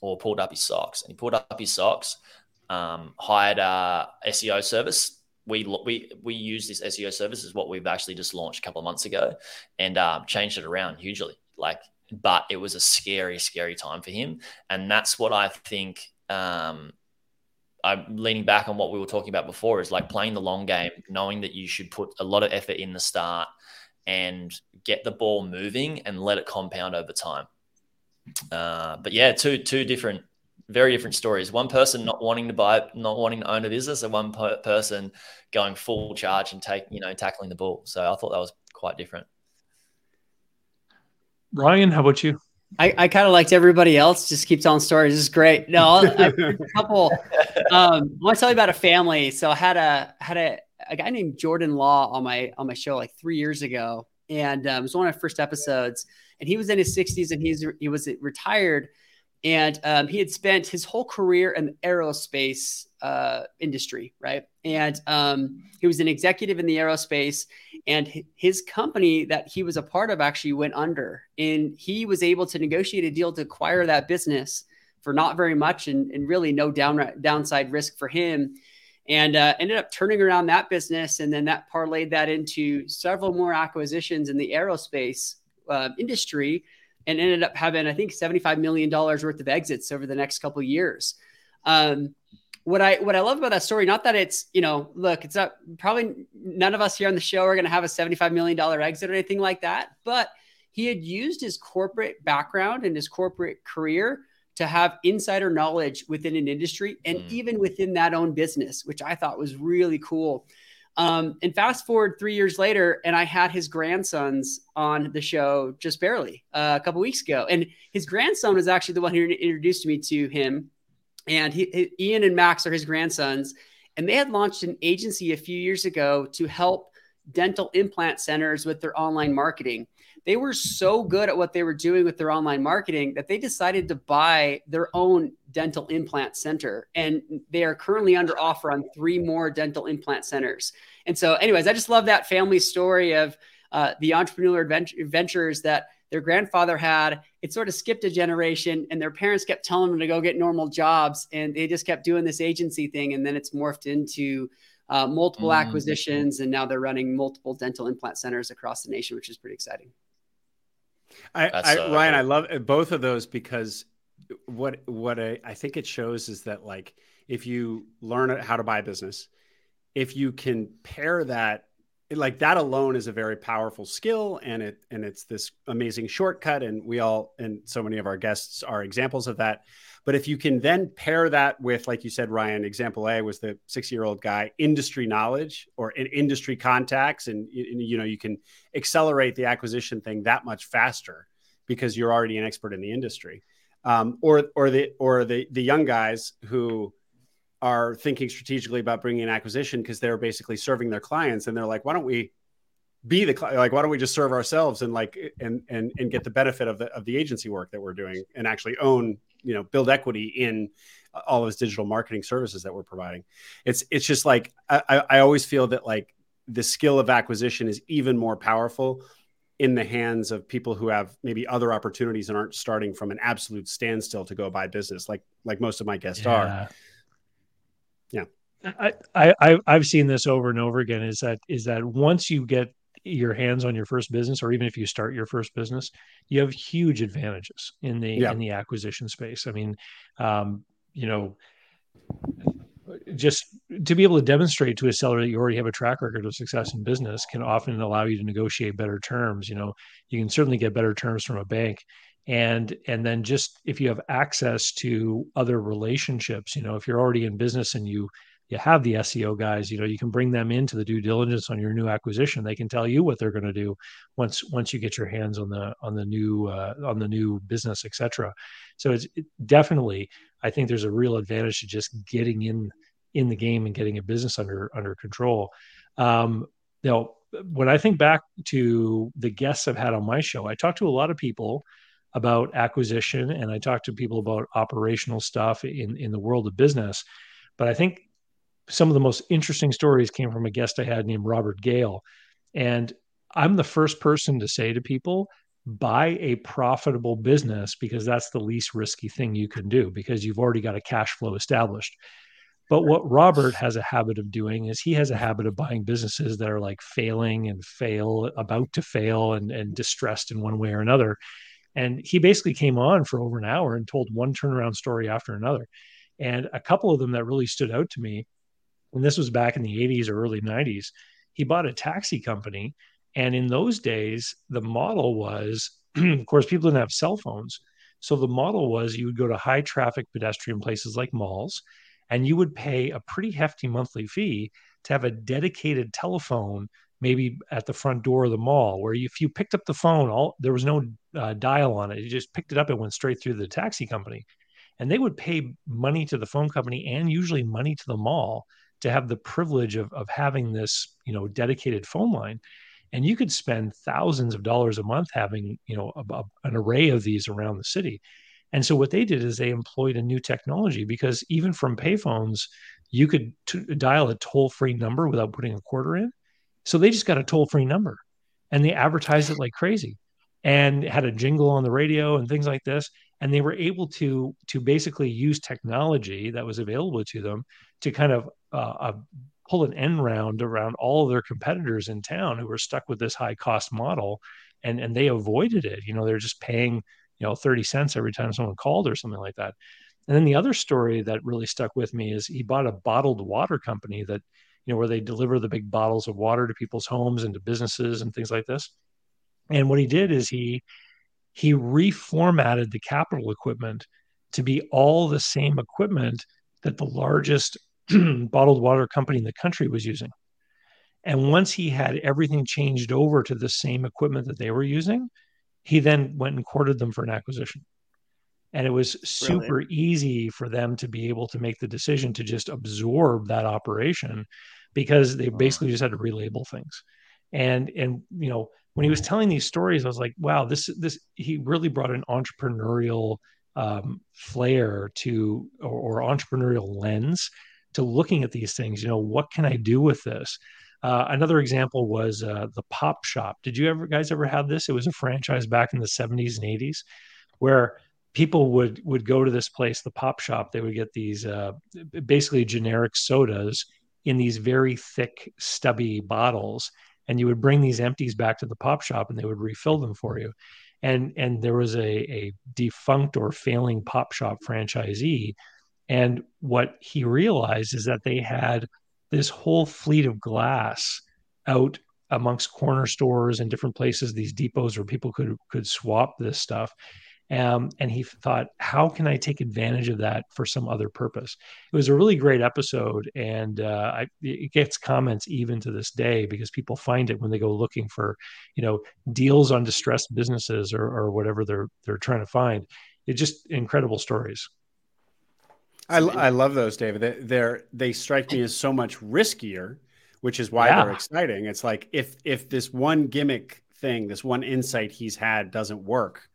Speaker 3: or pulled up his socks. And he pulled up his socks um, hired a SEO service. We, we we use this SEO service is what we've actually just launched a couple of months ago, and um, changed it around hugely. Like, but it was a scary, scary time for him, and that's what I think. Um, I'm leaning back on what we were talking about before is like playing the long game, knowing that you should put a lot of effort in the start and get the ball moving and let it compound over time. Uh, but yeah, two two different very different stories. One person not wanting to buy, not wanting to own a business, and one per- person going full charge and take, you know, tackling the ball. So I thought that was quite different.
Speaker 1: Ryan, how about you?
Speaker 2: I, I kind of liked everybody else. Just keep telling stories. This is great. No, a couple. Um, I want to tell you about a family. So I had a had a, a guy named Jordan Law on my on my show like three years ago, and um, it was one of my first episodes. And he was in his 60s, and he's he was retired and um, he had spent his whole career in the aerospace uh, industry, right? And um, he was an executive in the aerospace, and his company that he was a part of actually went under, and he was able to negotiate a deal to acquire that business for not very much and, and really no down, downside risk for him. And uh, ended up turning around that business, and then that parlayed that into several more acquisitions in the aerospace uh, industry and ended up having, I think, $75 million worth of exits over the next couple of years. Um, what I what I love about that story, not that it's you know, look, it's not probably none of us here on the show are going to have a seventy five million dollar exit or anything like that, but he had used his corporate background and his corporate career to have insider knowledge within an industry and mm. even within that own business, which I thought was really cool. Um, and fast forward three years later, and I had his grandsons on the show just barely uh, a couple weeks ago. And his grandson was actually the one who introduced me to him. And he, he, Ian and Max are his grandsons. And they had launched an agency a few years ago to help dental implant centers with their online marketing. They were so good at what they were doing with their online marketing that they decided to buy their own dental implant center. And they are currently under offer on three more dental implant centers. And so, anyways, I just love that family story of uh, the entrepreneurial ventures that their grandfather had. It sort of skipped a generation, and their parents kept telling them to go get normal jobs, and they just kept doing this agency thing, and then it's morphed into uh, multiple mm-hmm. acquisitions, and now they're running multiple dental implant centers across the nation, which is pretty exciting.
Speaker 4: I, I uh, Ryan, I love both of those because what what I, I think it shows is that like if you learn how to buy a business, if you can pair that like that alone is a very powerful skill and it and it's this amazing shortcut and we all and so many of our guests are examples of that. But if you can then pair that with like you said ryan example a was the 60 year old guy industry knowledge or in industry contacts and, and you know you can accelerate the acquisition thing that much faster because you're already an expert in the industry. Um, or or the or the the young guys who are thinking strategically about bringing an acquisition because they're basically serving their clients and they're like why don't we be the like why don't we just serve ourselves and like and and and get the benefit of the of the agency work that we're doing and actually own you know build equity in all of digital marketing services that we're providing it's it's just like i i always feel that like the skill of acquisition is even more powerful in the hands of people who have maybe other opportunities and aren't starting from an absolute standstill to go buy business like like most of my guests yeah. are yeah
Speaker 1: I, I I've seen this over and over again. Is that is that once you get your hands on your first business or even if you start your first business you have huge advantages in the yeah. in the acquisition space i mean um, you know just to be able to demonstrate to a seller that you already have a track record of success in business can often allow you to negotiate better terms you know you can certainly get better terms from a bank and and then just if you have access to other relationships you know if you're already in business and you you have the SEO guys, you know, you can bring them into the due diligence on your new acquisition. They can tell you what they're going to do once once you get your hands on the on the new uh, on the new business, etc. So it's it definitely, I think there's a real advantage to just getting in in the game and getting a business under under control. Um, you know, when I think back to the guests I've had on my show, I talked to a lot of people about acquisition and I talk to people about operational stuff in in the world of business. But I think some of the most interesting stories came from a guest I had named Robert Gale. And I'm the first person to say to people, buy a profitable business because that's the least risky thing you can do because you've already got a cash flow established. But what Robert has a habit of doing is he has a habit of buying businesses that are like failing and fail, about to fail, and, and distressed in one way or another. And he basically came on for over an hour and told one turnaround story after another. And a couple of them that really stood out to me and this was back in the 80s or early 90s, he bought a taxi company. And in those days, the model was, of course, people didn't have cell phones. So the model was you would go to high traffic pedestrian places like malls, and you would pay a pretty hefty monthly fee to have a dedicated telephone maybe at the front door of the mall where if you picked up the phone all there was no uh, dial on it. You just picked it up and went straight through the taxi company. And they would pay money to the phone company and usually money to the mall to have the privilege of, of having this you know dedicated phone line. And you could spend thousands of dollars a month having you know a, a, an array of these around the city. And so what they did is they employed a new technology because even from payphones you could t- dial a toll-free number without putting a quarter in. So they just got a toll-free number and they advertised it like crazy and had a jingle on the radio and things like this. And they were able to to basically use technology that was available to them to kind of uh, uh, pull an end round around all of their competitors in town who were stuck with this high cost model. And and they avoided it. You know they're just paying you know 30 cents every time someone called or something like that. And then the other story that really stuck with me is he bought a bottled water company that you know where they deliver the big bottles of water to people's homes and to businesses and things like this and what he did is he he reformatted the capital equipment to be all the same equipment that the largest bottled water company in the country was using. And once he had everything changed over to the same equipment that they were using, he then went and courted them for an acquisition. And it was super Brilliant. easy for them to be able to make the decision to just absorb that operation because they basically just had to relabel things. And and you know, when he was telling these stories, I was like, wow, this this he really brought an entrepreneurial um, flair to or, or entrepreneurial lens to looking at these things. You know, what can I do with this? Uh, another example was uh, the Pop Shop. Did you ever guys ever have this? It was a franchise back in the 70s and 80s where people would would go to this place, the Pop Shop. They would get these uh, basically generic sodas in these very thick, stubby bottles, and you would bring these empties back to the Pop Shop, and they would refill them for you. And and there was a, a defunct or failing Pop Shop franchisee and what he realized is that they had this whole fleet of glass out amongst corner stores and different places, these depots where people could could swap this stuff. Um, and he thought, how can I take advantage of that for some other purpose? It was a really great episode, and uh, I, it gets comments even to this day because people find it when they go looking for, you know, deals on distressed businesses or, or whatever they're they're trying to find. It's just incredible stories.
Speaker 4: I, I love those, David. They, they're they strike me as so much riskier, which is why yeah. they're exciting. It's like if if this one gimmick thing, this one insight he's had doesn't work,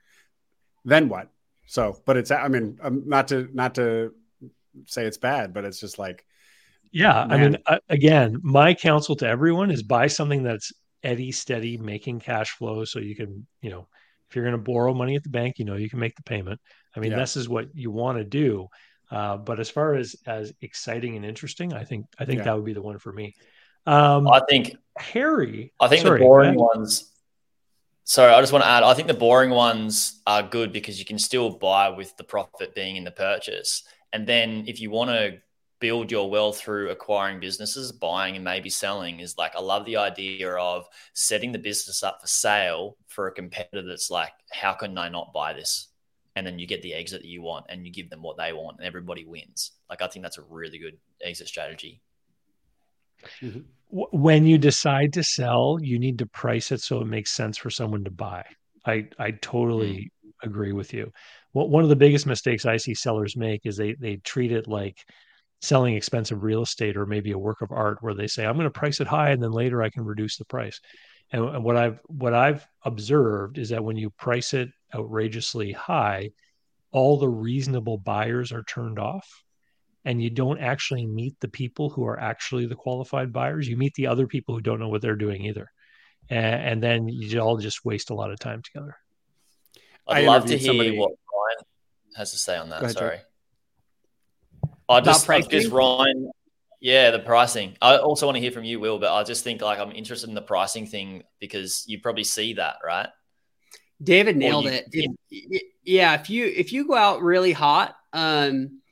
Speaker 4: then what? So, but it's I mean, um, not to not to say it's bad, but it's just like,
Speaker 1: yeah. Man. I mean, uh, again, my counsel to everyone is buy something that's eddy steady, making cash flow, so you can, you know, if you're going to borrow money at the bank, you know, you can make the payment. I mean, yeah. this is what you want to do. Uh, but as far as as exciting and interesting, I think I think yeah. that would be the one for me.
Speaker 3: Um, I think
Speaker 1: Harry.
Speaker 3: I think sorry, the boring ones. Sorry, I just want to add. I think the boring ones are good because you can still buy with the profit being in the purchase, and then if you want to build your wealth through acquiring businesses, buying and maybe selling is like I love the idea of setting the business up for sale for a competitor that's like, how can I not buy this? And then you get the exit that you want and you give them what they want and everybody wins. Like I think that's a really good exit strategy.
Speaker 1: Mm-hmm. When you decide to sell, you need to price it so it makes sense for someone to buy. I I totally mm. agree with you. Well, one of the biggest mistakes I see sellers make is they they treat it like selling expensive real estate or maybe a work of art where they say i'm going to price it high and then later i can reduce the price and what i've what i've observed is that when you price it outrageously high all the reasonable buyers are turned off and you don't actually meet the people who are actually the qualified buyers you meet the other people who don't know what they're doing either and, and then you all just waste a lot of time together
Speaker 3: i'd love to hear somebody... what Ryan has to say on that ahead, sorry I just because Ryan, yeah, the pricing. I also want to hear from you, Will, but I just think like I'm interested in the pricing thing because you probably see that, right?
Speaker 2: David nailed you, it. If, yeah, if you if you go out really hot, um,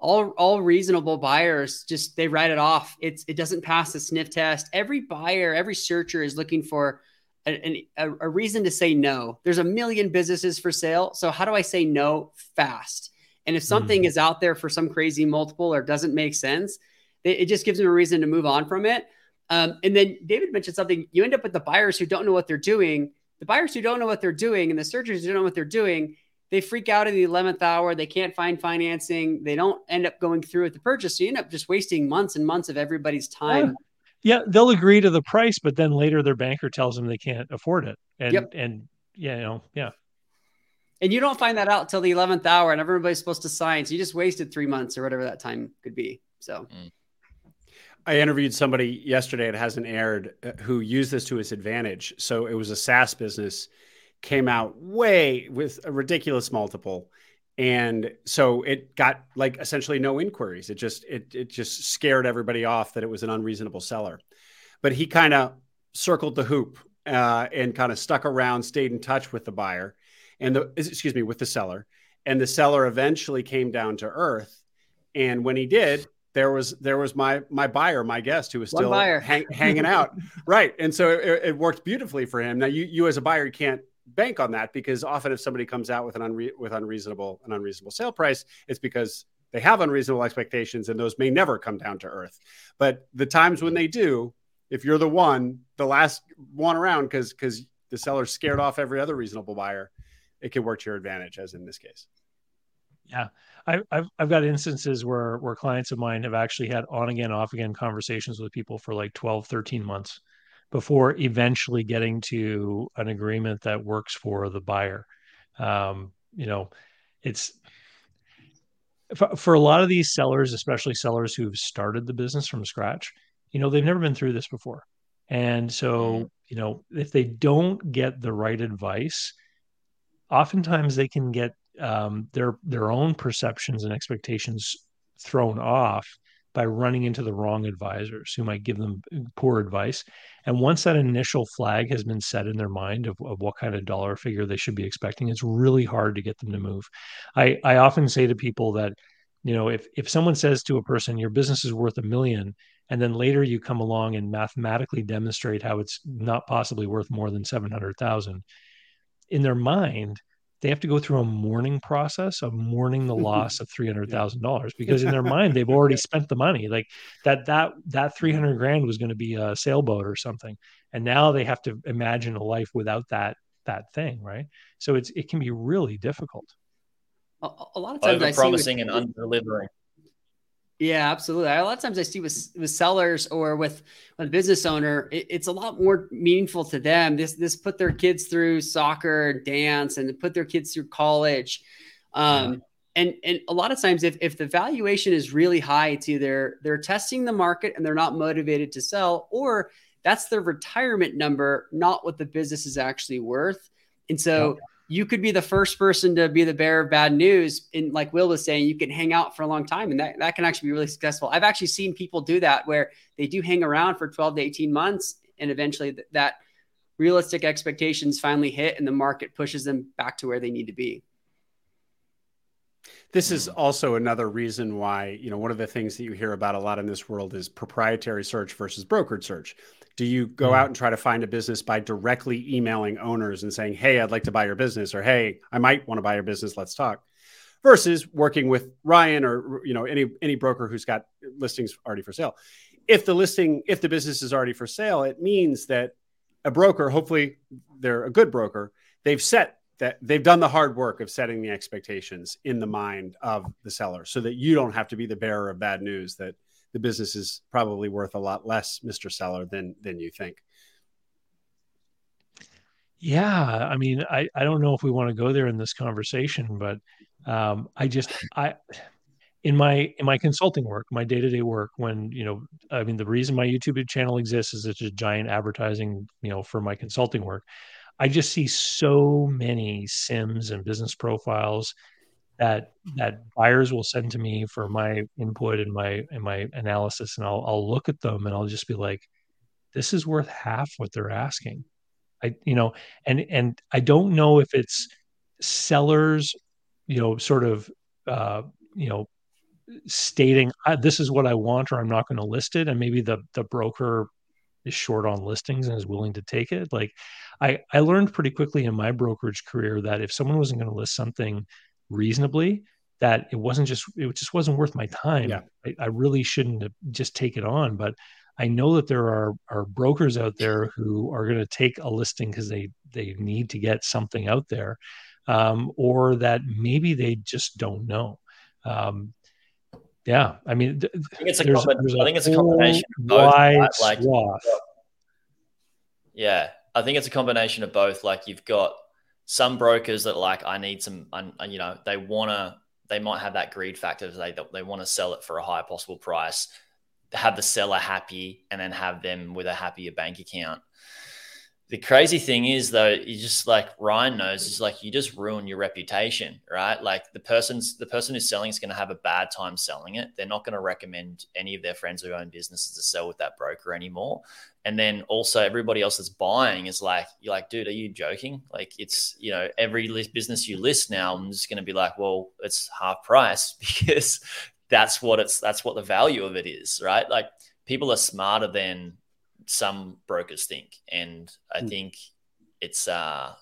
Speaker 2: all all reasonable buyers just they write it off. It's it doesn't pass the sniff test. Every buyer, every searcher is looking for a, a, a reason to say no. There's a million businesses for sale, so how do I say no fast? And if something mm. is out there for some crazy multiple or doesn't make sense, it, it just gives them a reason to move on from it. Um, and then David mentioned something. You end up with the buyers who don't know what they're doing. The buyers who don't know what they're doing and the searchers who don't know what they're doing, they freak out in the 11th hour. They can't find financing. They don't end up going through with the purchase. So you end up just wasting months and months of everybody's time.
Speaker 1: Yeah, they'll agree to the price, but then later their banker tells them they can't afford it. And yep. and you know, yeah.
Speaker 2: And you don't find that out till the 11th hour and everybody's supposed to sign. So you just wasted three months or whatever that time could be. So mm.
Speaker 4: I interviewed somebody yesterday, it hasn't aired, uh, who used this to his advantage. So it was a SaaS business, came out way with a ridiculous multiple. And so it got like essentially no inquiries. It just it it just scared everybody off that it was an unreasonable seller. But he kind of circled the hoop uh, and kind of stuck around, stayed in touch with the buyer and the excuse me with the seller and the seller eventually came down to earth and when he did there was there was my my buyer my guest who was still hang, hanging out right and so it, it, worked beautifully for him now you you as a buyer can't bank on that because often if somebody comes out with an unre- with unreasonable an unreasonable sale price it's because they have unreasonable expectations and those may never come down to earth. But the times when they do if you're the one the last one around because because the seller scared off every other reasonable buyer it can work to your advantage, as in this case.
Speaker 1: Yeah, I, I've I've got instances where where clients of mine have actually had on again, off again conversations with people for like 12, 13 months before eventually getting to an agreement that works for the buyer. Um, you know, it's for, for a lot of these sellers, especially sellers who've started the business from scratch, you know, they've never been through this before. And so, mm-hmm. you know, if they don't get the right advice, oftentimes they can get um, their their own perceptions and expectations thrown off by running into the wrong advisors who might give them poor advice. And once that initial flag has been set in their mind of, of what kind of dollar figure they should be expecting, it's really hard to get them to move. I, I often say to people that, you know, if, if someone says to a person, your business is worth a million, and then later you come along and mathematically demonstrate how it's not possibly worth more than 700,000, in their mind, they have to go through a mourning process of mourning the loss of three hundred thousand dollars because in their mind they've already spent the money. Like that that that three hundred grand was going to be a sailboat or something, and now they have to imagine a life without that that thing, right? So it's it can be really difficult.
Speaker 2: A, a lot of times,
Speaker 3: over promising and under delivering.
Speaker 2: Yeah, absolutely. A lot of times I see with with sellers or with, with a business owner, it, it's a lot more meaningful to them. This this put their kids through soccer, dance, and put their kids through college. Um, yeah. And and a lot of times, if if the valuation is really high, it's either they're testing the market and they're not motivated to sell, or that's their retirement number, not what the business is actually worth. And so. Yeah you could be the first person to be the bearer of bad news. And like Will was saying, you can hang out for a long time and that, that can actually be really successful. I've actually seen people do that where they do hang around for 12 to 18 months and eventually th- that realistic expectations finally hit and the market pushes them back to where they need to be.
Speaker 4: This is also another reason why, you know, one of the things that you hear about a lot in this world is proprietary search versus brokered search. Do you go out and try to find a business by directly emailing owners and saying, "Hey, I'd like to buy your business," or "Hey, I might want to buy your business. Let's talk," versus working with Ryan or you know any any broker who's got listings already for sale. If the listing, if the business is already for sale, it means that a broker, hopefully they're a good broker, they've set that they've done the hard work of setting the expectations in the mind of the seller so that you don't have to be the bearer of bad news that the business is probably worth a lot less, Mr. Seller, than than you think.
Speaker 1: Yeah, I mean, I I don't know if we want to go there in this conversation, but um, I just I in my in my consulting work, my day to day work, when you know, I mean, the reason my YouTube channel exists is it's a giant advertising, you know, for my consulting work. I just see so many CIMs and business profiles that that buyers will send to me for my input and my and my analysis and I'll I'll look at them and I'll just be like this is worth half what they're asking. I you know and and I don't know if it's sellers you know sort of uh you know stating this is what I want or I'm not going to list it and maybe the the broker is short on listings and is willing to take it. Like I I learned pretty quickly in my brokerage career that if someone wasn't going to list something reasonably that it wasn't just it just wasn't worth my time. Yeah. I, I, really shouldn't have just take it on. But I know that there are are brokers out there who are going to take a listing because they they need to get something out there, um, or that maybe they just don't know. Um, yeah, I mean,
Speaker 3: I think it's a, there's, there's a I think it's a combination of both. Right? Like, swath. yeah, I think it's a combination of both. Like you've got some brokers that like I need some, you know, they want to, they might have that greed factor. They they want to sell it for a high possible price, have the seller happy, and then have them with a happier bank account the crazy thing is though you just like ryan knows is like you just ruin your reputation right? Like the person's the person who's selling is going to have a bad time selling it. They're not going to recommend any of their friends who own businesses to sell with that broker anymore. And then also everybody else that's buying is like you're like dude are you joking? Like it's you know every business you list now i'm just going to be like well it's half price because that's what it's that's what the value of it is right? Like people are smarter than some brokers think. And I mm. think it's uh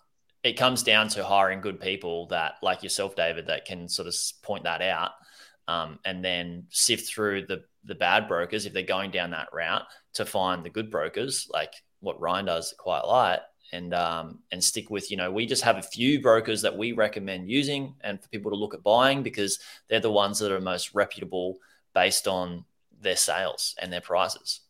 Speaker 3: it comes down to hiring good people that like yourself, David, that can sort of point that out. Um, and then sift through the the bad brokers if they're going down that route to find the good brokers, like what Ryan does quite a lot, and um, and stick with you know we just have a few brokers that we recommend using and for people to look at buying because they're the ones that are most reputable based on their sales and their prices.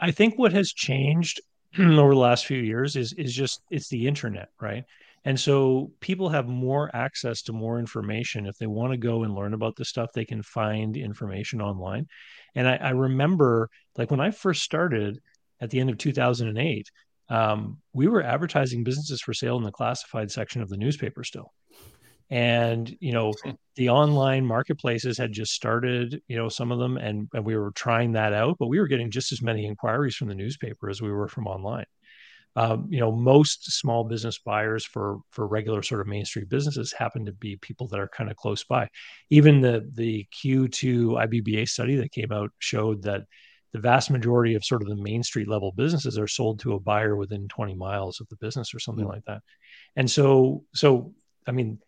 Speaker 1: I think what has changed over the last few years is is just it's the internet, right? And so people have more access to more information. If they want to go and learn about this stuff, they can find information online. And I, I remember, like when I first started at the end of 2008, um, we were advertising businesses for sale in the classified section of the newspaper still and you know hmm. the online marketplaces had just started you know some of them and, and we were trying that out but we were getting just as many inquiries from the newspaper as we were from online um, you know most small business buyers for for regular sort of main street businesses happen to be people that are kind of close by even the the q2 ibba study that came out showed that the vast majority of sort of the main street level businesses are sold to a buyer within 20 miles of the business or something mm-hmm. like that and so so i mean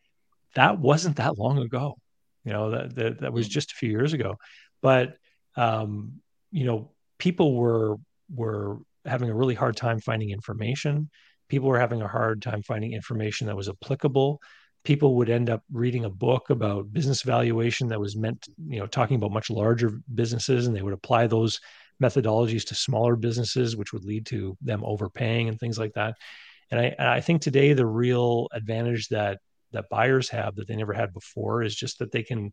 Speaker 1: that wasn't that long ago. You know, that, that, that was mm. just a few years ago. But, um, you know, people were, were having a really hard time finding information. People were having a hard time finding information that was applicable. people would end up reading a book about business valuation that was meant, you know, talking about much larger businesses, and they would apply those methodologies to smaller businesses, which would lead to them overpaying and things like that. And I, and I think today the real advantage that that buyers have that they never had before is just that they can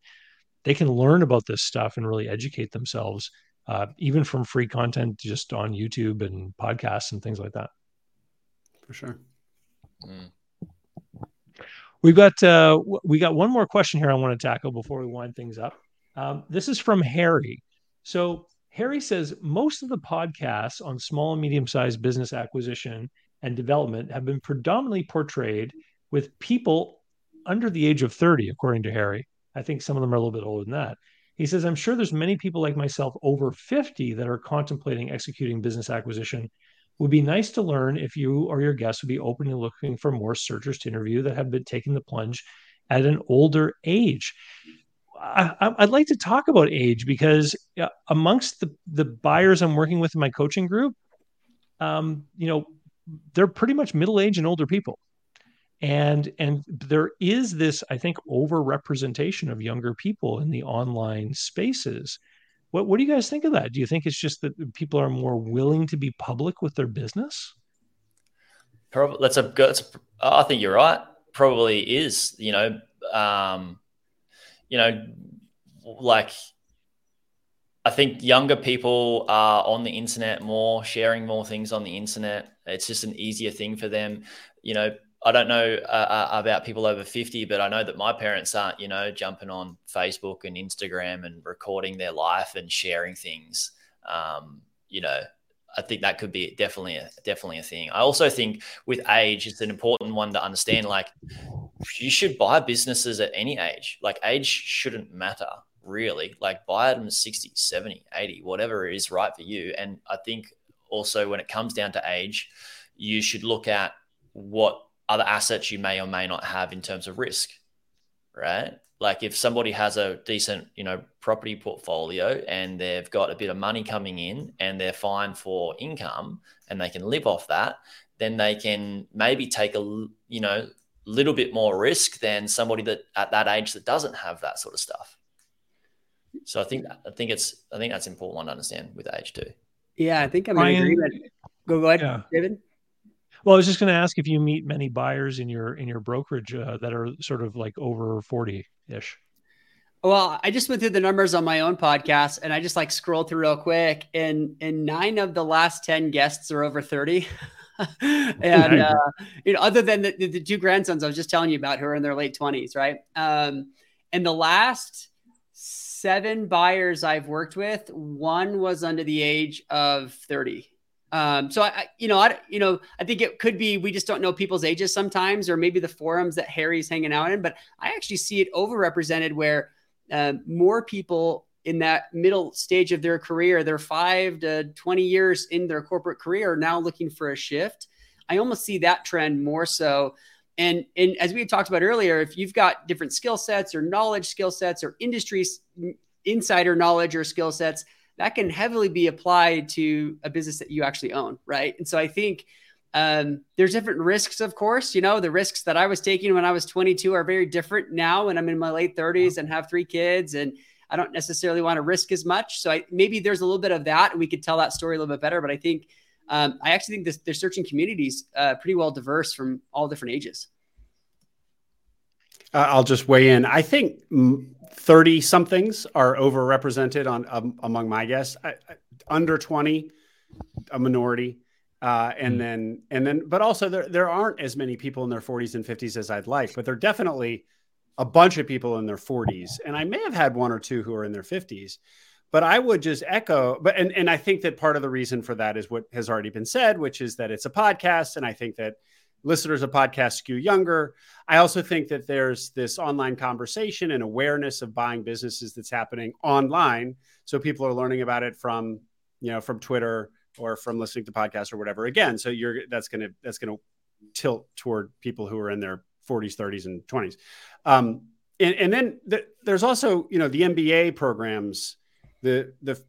Speaker 1: they can learn about this stuff and really educate themselves, uh, even from free content just on YouTube and podcasts and things like that.
Speaker 4: For sure.
Speaker 1: Mm. We've got uh, we got one more question here I want to tackle before we wind things up. Um, this is from Harry. So Harry says most of the podcasts on small and medium sized business acquisition and development have been predominantly portrayed with people under the age of 30, according to Harry. I think some of them are a little bit older than that. He says, I'm sure there's many people like myself over 50 that are contemplating executing business acquisition would be nice to learn if you or your guests would be openly looking for more searchers to interview that have been taking the plunge at an older age. I, would like to talk about age because amongst the, the buyers I'm working with in my coaching group, um, you know, they're pretty much middle age and older people. And and there is this, I think, overrepresentation of younger people in the online spaces. What what do you guys think of that? Do you think it's just that people are more willing to be public with their business?
Speaker 3: Probably that's a good. I think you're right. Probably is. You know, um, you know, like I think younger people are on the internet more, sharing more things on the internet. It's just an easier thing for them. You know, I don't know uh, uh, about people over 50, but I know that my parents aren't, you know, jumping on Facebook and Instagram and recording their life and sharing things. Um, you know, I think that could be definitely a, definitely a thing. I also think with age, it's an important one to understand. Like, you should buy businesses at any age. Like, age shouldn't matter really. Like, buy them at 60, 70, 80, whatever is right for you. And I think also when it comes down to age, you should look at what other assets you may or may not have in terms of risk, right? Like if somebody has a decent, you know, property portfolio and they've got a bit of money coming in and they're fine for income and they can live off that, then they can maybe take a, you know, little bit more risk than somebody that at that age that doesn't have that sort of stuff. So I think I think it's I think that's important one to understand with age too.
Speaker 2: Yeah, I think I'm in agreement. Go, go ahead, yeah. David.
Speaker 1: Well, I was just going to ask if you meet many buyers in your in your brokerage uh, that are sort of like over forty ish.
Speaker 2: Well, I just went through the numbers on my own podcast, and I just like scrolled through real quick, and and nine of the last ten guests are over thirty. and uh, you know, other than the, the, two grandsons I was just telling you about, who are in their late twenties, right? Um, and the last seven buyers I've worked with, one was under the age of thirty. Um, so I, you know, I, you know, I think it could be we just don't know people's ages sometimes, or maybe the forums that Harry's hanging out in. But I actually see it overrepresented where uh, more people in that middle stage of their career, they're five to twenty years in their corporate career, are now looking for a shift. I almost see that trend more so. And, and as we talked about earlier, if you've got different skill sets or knowledge skill sets or industry insider knowledge or skill sets, that can heavily be applied to a business that you actually own, right? And so I think um, there's different risks, of course. You know, the risks that I was taking when I was 22 are very different now when I'm in my late 30s and have three kids, and I don't necessarily want to risk as much. So I, maybe there's a little bit of that, and we could tell that story a little bit better. But I think um, I actually think this, the searching communities uh, pretty well diverse from all different ages.
Speaker 4: I'll just weigh in. I think 30 somethings are overrepresented on um, among my guests. I, I, under 20, a minority. Uh, and mm. then, and then, but also there, there aren't as many people in their 40s and 50s as I'd like, but there are definitely a bunch of people in their 40s. And I may have had one or two who are in their 50s. But I would just echo, but and, and I think that part of the reason for that is what has already been said, which is that it's a podcast. And I think that listeners of podcasts skew younger. I also think that there's this online conversation and awareness of buying businesses that's happening online. So people are learning about it from, you know, from Twitter or from listening to podcasts or whatever. Again, so you're that's gonna that's gonna tilt toward people who are in their 40s, 30s, and 20s. Um, and, and then the, there's also, you know, the MBA programs, the the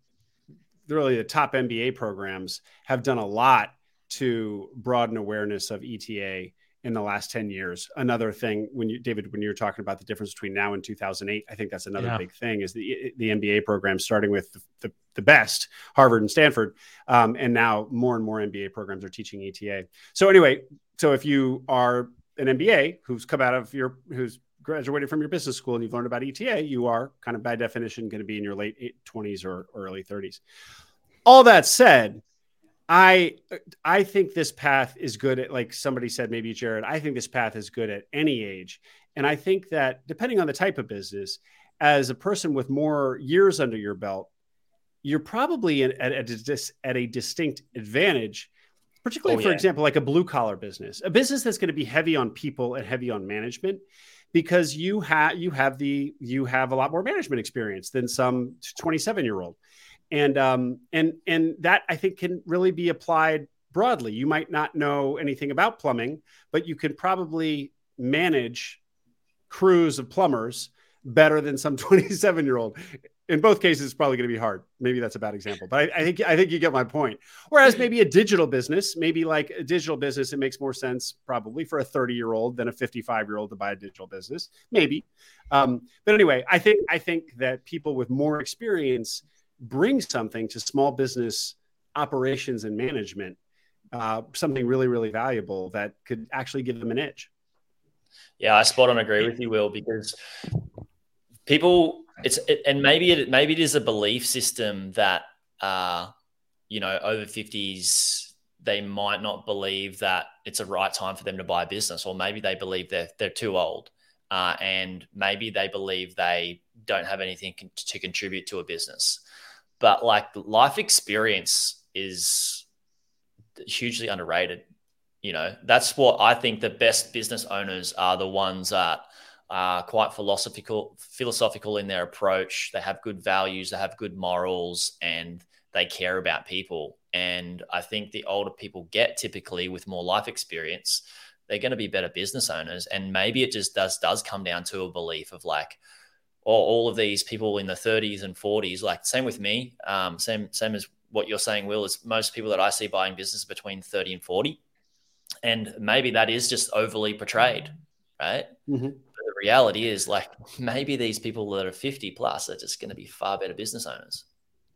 Speaker 4: really the top MBA programs have done a lot to broaden awareness of ETA in the last 10 years. Another thing when you David when you're talking about the difference between now and 2008, I think that's another yeah. big thing is the the MBA program starting with the, the, the best Harvard and Stanford um, and now more and more MBA programs are teaching ETA. So anyway, so if you are an MBA who's come out of your who's graduated from your business school and you've learned about ETA, you are kind of by definition going to be in your late 20s or early 30s. All that said, I I think this path is good at like somebody said maybe Jaryd I think this path is good at any age and I think that depending on the type of business as a person with more years under your belt you're probably at, at, a, at a distinct advantage particularly oh, for yeah. example like a blue collar business a business that's going to be heavy on people and heavy on management because you have you have the you have a lot more management experience than some 27 year old and um, and and that I think can really be applied broadly. You might not know anything about plumbing, but you can probably manage crews of plumbers better than some 27 year old. In both cases, it's probably going to be hard. Maybe that's a bad example, but I, I, think I think you get my point. Whereas maybe a digital business, maybe like a digital business, it makes more sense probably for a 30 year old than a 55 year old to buy a digital business. Maybe, um, but anyway, I think I think that people with more experience bring something to small business operations and management, uh, something really, really valuable that could actually give them an edge.
Speaker 3: Yeah, I spot on agree with you, Will, because people, it's it, and maybe it maybe it is a belief system that uh, you know over fifties they might not believe that it's a right time for them to buy a business, or maybe they believe they're they're too old, uh, and maybe they believe they don't have anything to contribute to a business but like life experience is hugely underrated. You know, that's what I think the best business owners are the ones that are quite philosophical, philosophical in their approach. They have good values, they have good morals, and they care about people. And I think the older people get typically with more life experience, they're going to be better business owners. And maybe it just does does come down to a belief of like, all of these people in the 30s and 40s. Like same with me. Um, same same as what you're saying, Will. Is most people that I see buying business between 30 and 40, and maybe that is just overly portrayed, right? Mm-hmm. But the reality is, like maybe these people that are 50 plus are just going to be far better business owners.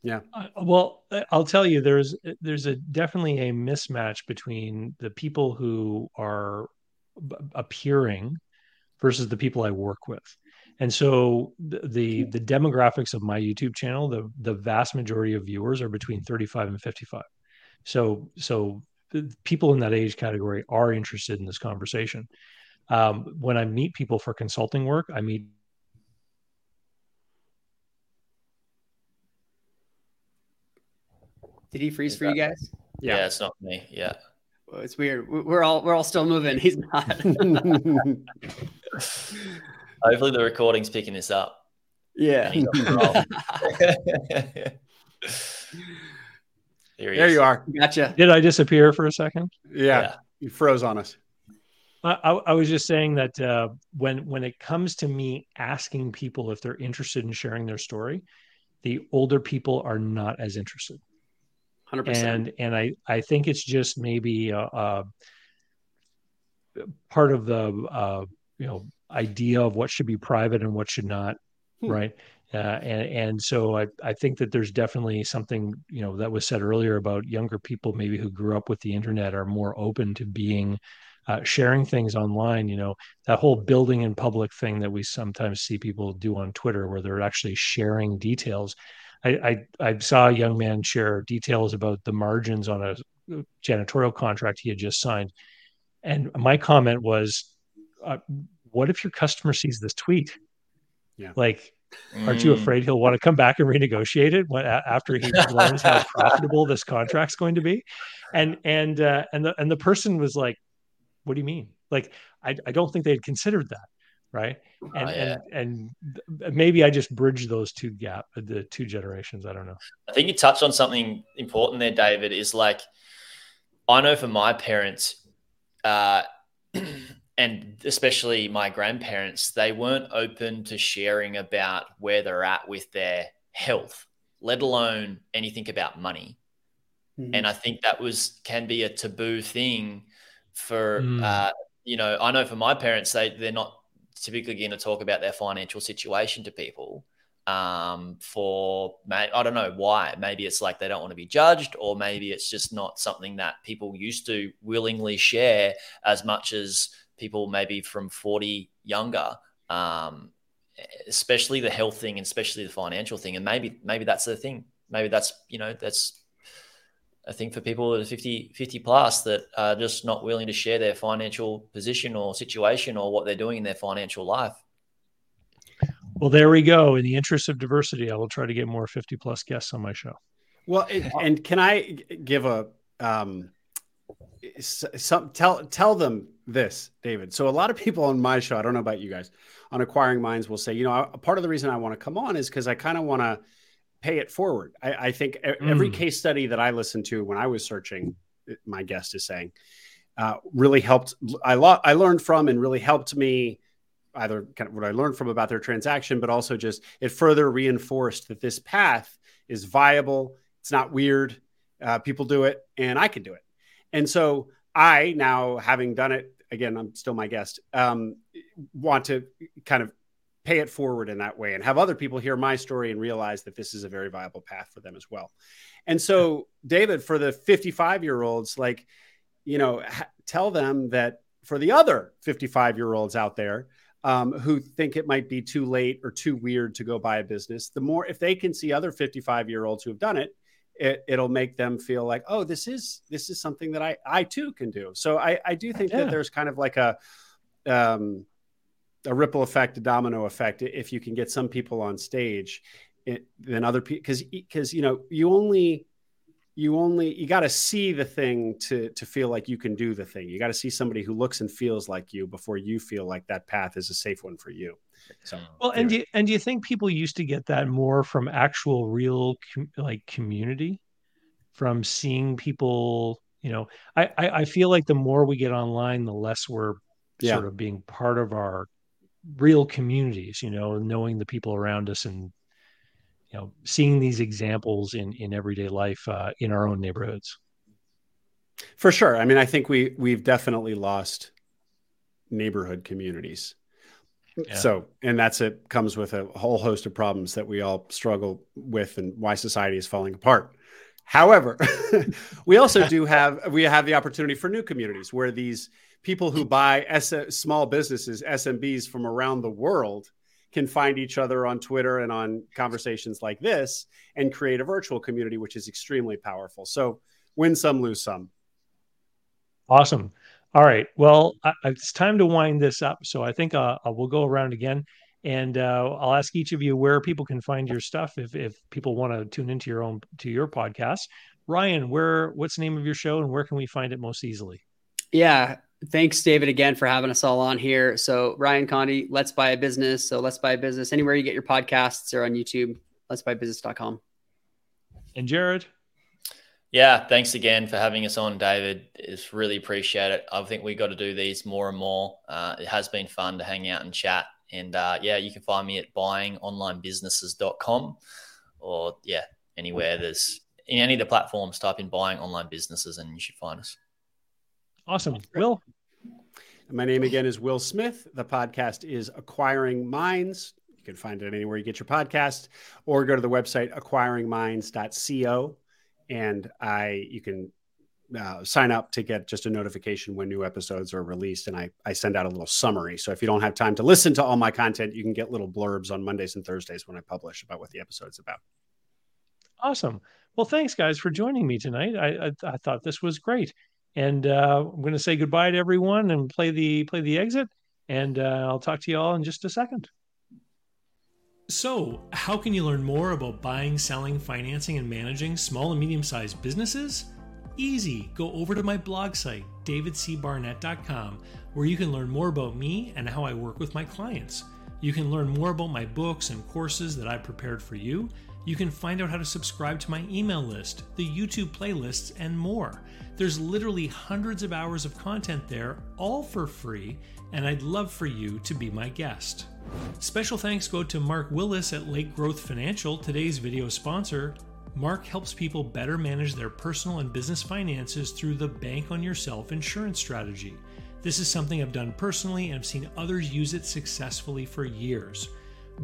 Speaker 4: Yeah.
Speaker 1: Uh, well, uh, I'll tell you, there's there's a definitely a mismatch between the people who are appearing versus the people I work with. And so the, the, the demographics of my YouTube channel, the the vast majority of viewers are between 35 and 55. So so people in that age category are interested in this conversation. Um, when I meet people for consulting work, I meet
Speaker 2: Did he freeze for you guys?
Speaker 3: Yeah. yeah, it's not me. Yeah.
Speaker 2: Well, it's weird. We're all we're all still moving. He's not.
Speaker 3: Hopefully, the recording's picking this up.
Speaker 2: Yeah.
Speaker 4: there, there you are.
Speaker 2: Gotcha.
Speaker 1: Did I disappear for a second?
Speaker 4: Yeah, yeah. you froze on us.
Speaker 1: I, I, was just saying that uh, when when it comes to me asking people if they're interested in sharing their story, the older people are not as interested.
Speaker 2: 100%.
Speaker 1: And and I I think it's just maybe a, a part of the uh, you know idea of what should be private and what should not hmm. right? Uh, and and so I, I think that there's definitely something you know that was said earlier about younger people maybe who grew up with the internet are more open to being uh, sharing things online you know? That whole building in public thing that we sometimes see people do on twitter where they're actually sharing details. I, I, I saw a young man share details about the margins on a janitorial contract he had just signed. And my comment was uh, what if your customer sees this tweet? Yeah. Like, aren't you mm. afraid he'll want to come back and renegotiate it when, after he learns how profitable this contract's going to be? And and uh, and the and the person was like, "What do you mean?" Like, I, I don't think they had considered that, right? And oh, yeah. and and maybe I just bridge those two gap, the two generations. I don't know.
Speaker 3: I think you touched on something important there, David. Is like, I know for my parents. Uh, and especially my grandparents, they weren't open to sharing about where they're at with their health, let alone anything about money. Mm-hmm. And I think that was can be a taboo thing for mm. uh, you know, I know for my parents, they they're not typically going to talk about their financial situation to people. Um, for I don't know why. Maybe it's like they don't want to be judged, or maybe it's just not something that people used to willingly share as much as people maybe from 40 younger. Um, especially the health thing and especially the financial thing. And maybe maybe that's the thing. Maybe that's you know that's I think for people that are 50, 50 plus that are just not willing to share their financial position or situation or what they're doing in their financial life.
Speaker 1: Well, there we go. In the interest of diversity, I will try to get more 50 plus guests on my show.
Speaker 4: Well, and can I give a um, some tell tell them this, David. So a lot of people on my show, I don't know about you guys, on Acquiring Minds will say, you know, a part of the reason I want to come on is because I kind of want to pay it forward. I, I think mm. every case study that I listened to when I was searching, my guest is saying, uh, really helped. I lo- I learned from and really helped me either kind of what I learned from about their transaction, but also just it further reinforced that this path is viable. It's not weird. Uh, people do it, and I can do it. And so I now, having done it again, I'm still my guest. Um, want to kind of pay it forward in that way and have other people hear my story and realize that this is a very viable path for them as well. And so, David, for the 55 year olds, like, you know, ha- tell them that for the other 55 year olds out there um, who think it might be too late or too weird to go buy a business, the more if they can see other 55 year olds who have done it, it, it'll make them feel like, oh, this is this is something that I I too can do. So I I do think yeah. that there's kind of like a um, a ripple effect, a domino effect. If you can get some people on stage, it, then other people, because because you know you only you only you got to see the thing to to feel like you can do the thing. You got to see somebody who looks and feels like you before you feel like that path is a safe one for you.
Speaker 1: So well, and do you, and do you think people used to get that more from actual real com- like community, from seeing people? You know, I, I I feel like the more we get online, the less we're yeah. sort of being part of our real communities you know knowing the people around us and you know seeing these examples in in everyday life uh, in our own neighborhoods
Speaker 4: for sure i mean i think we we've definitely lost neighborhood communities yeah. so and that's it comes with a whole host of problems that we all struggle with and why society is falling apart however we also do have we have the opportunity for new communities where these people who buy S- small businesses, SMBs from around the world, can find each other on Twitter and on conversations like this and create a virtual community, which is extremely powerful. So win some, lose some.
Speaker 1: Awesome. All right. Well, I, it's time to wind this up. So I think uh, we'll go around again. And uh, I'll ask each of you where people can find your stuff if, if people want to tune into your own to your podcast. Ryan, where what's the name of your show and where can we find it most easily?
Speaker 2: Yeah, thanks, David, again for having us all on here. So Ryan Condie, Let's Buy a Business. So Let's Buy a Business, anywhere you get your podcasts or on YouTube, let's buy business.com.
Speaker 1: And Jaryd.
Speaker 3: Yeah, thanks again for having us on, David. It's really appreciate it. I think we got to do these more and more. Uh, it has been fun to hang out and chat. And uh, yeah, you can find me at buyingonlinebusinesses.com or yeah, anywhere there's in any of the platforms, type in buying online businesses and you should find us.
Speaker 1: Awesome. Will?
Speaker 4: My name again is Will Smith. The podcast is Acquiring Minds. You can find it anywhere you get your podcast or go to the website acquiringminds.co and I you can uh, sign up to get just a notification when new episodes are released and I, I send out a little summary. So if you don't have time to listen to all my content you can get little blurbs on mondays and thursdays when i publish about what the episode's about.
Speaker 1: Awesome. Well thanks guys for joining me tonight. I, I, I thought this was great. And uh, I'm going to say goodbye to everyone and play the play the exit. And uh, I'll talk to you all in just a second. So, how can you learn more about buying, selling, financing, and managing small and medium sized businesses? Easy. Go over to my blog site, davidcbarnett.com, where you can learn more about me and how I work with my clients. You can learn more about my books and courses that I've prepared for you. You can find out how to subscribe to my email list, the YouTube playlists, and more. There's literally hundreds of hours of content there, all for free, and I'd love for you to be my guest. Special thanks go to Mark Willis at Lake Growth Financial, today's video sponsor. Mark helps people better manage their personal and business finances through the Bank on Yourself insurance strategy. This is something I've done personally and I've seen others use it successfully for years.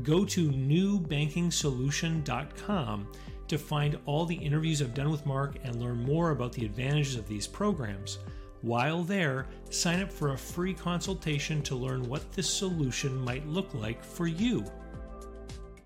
Speaker 1: Go to newbankingsolution.com to find all the interviews I've done with Mark and learn more about the advantages of these programs. While there, sign up for a free consultation to learn what this solution might look like for you.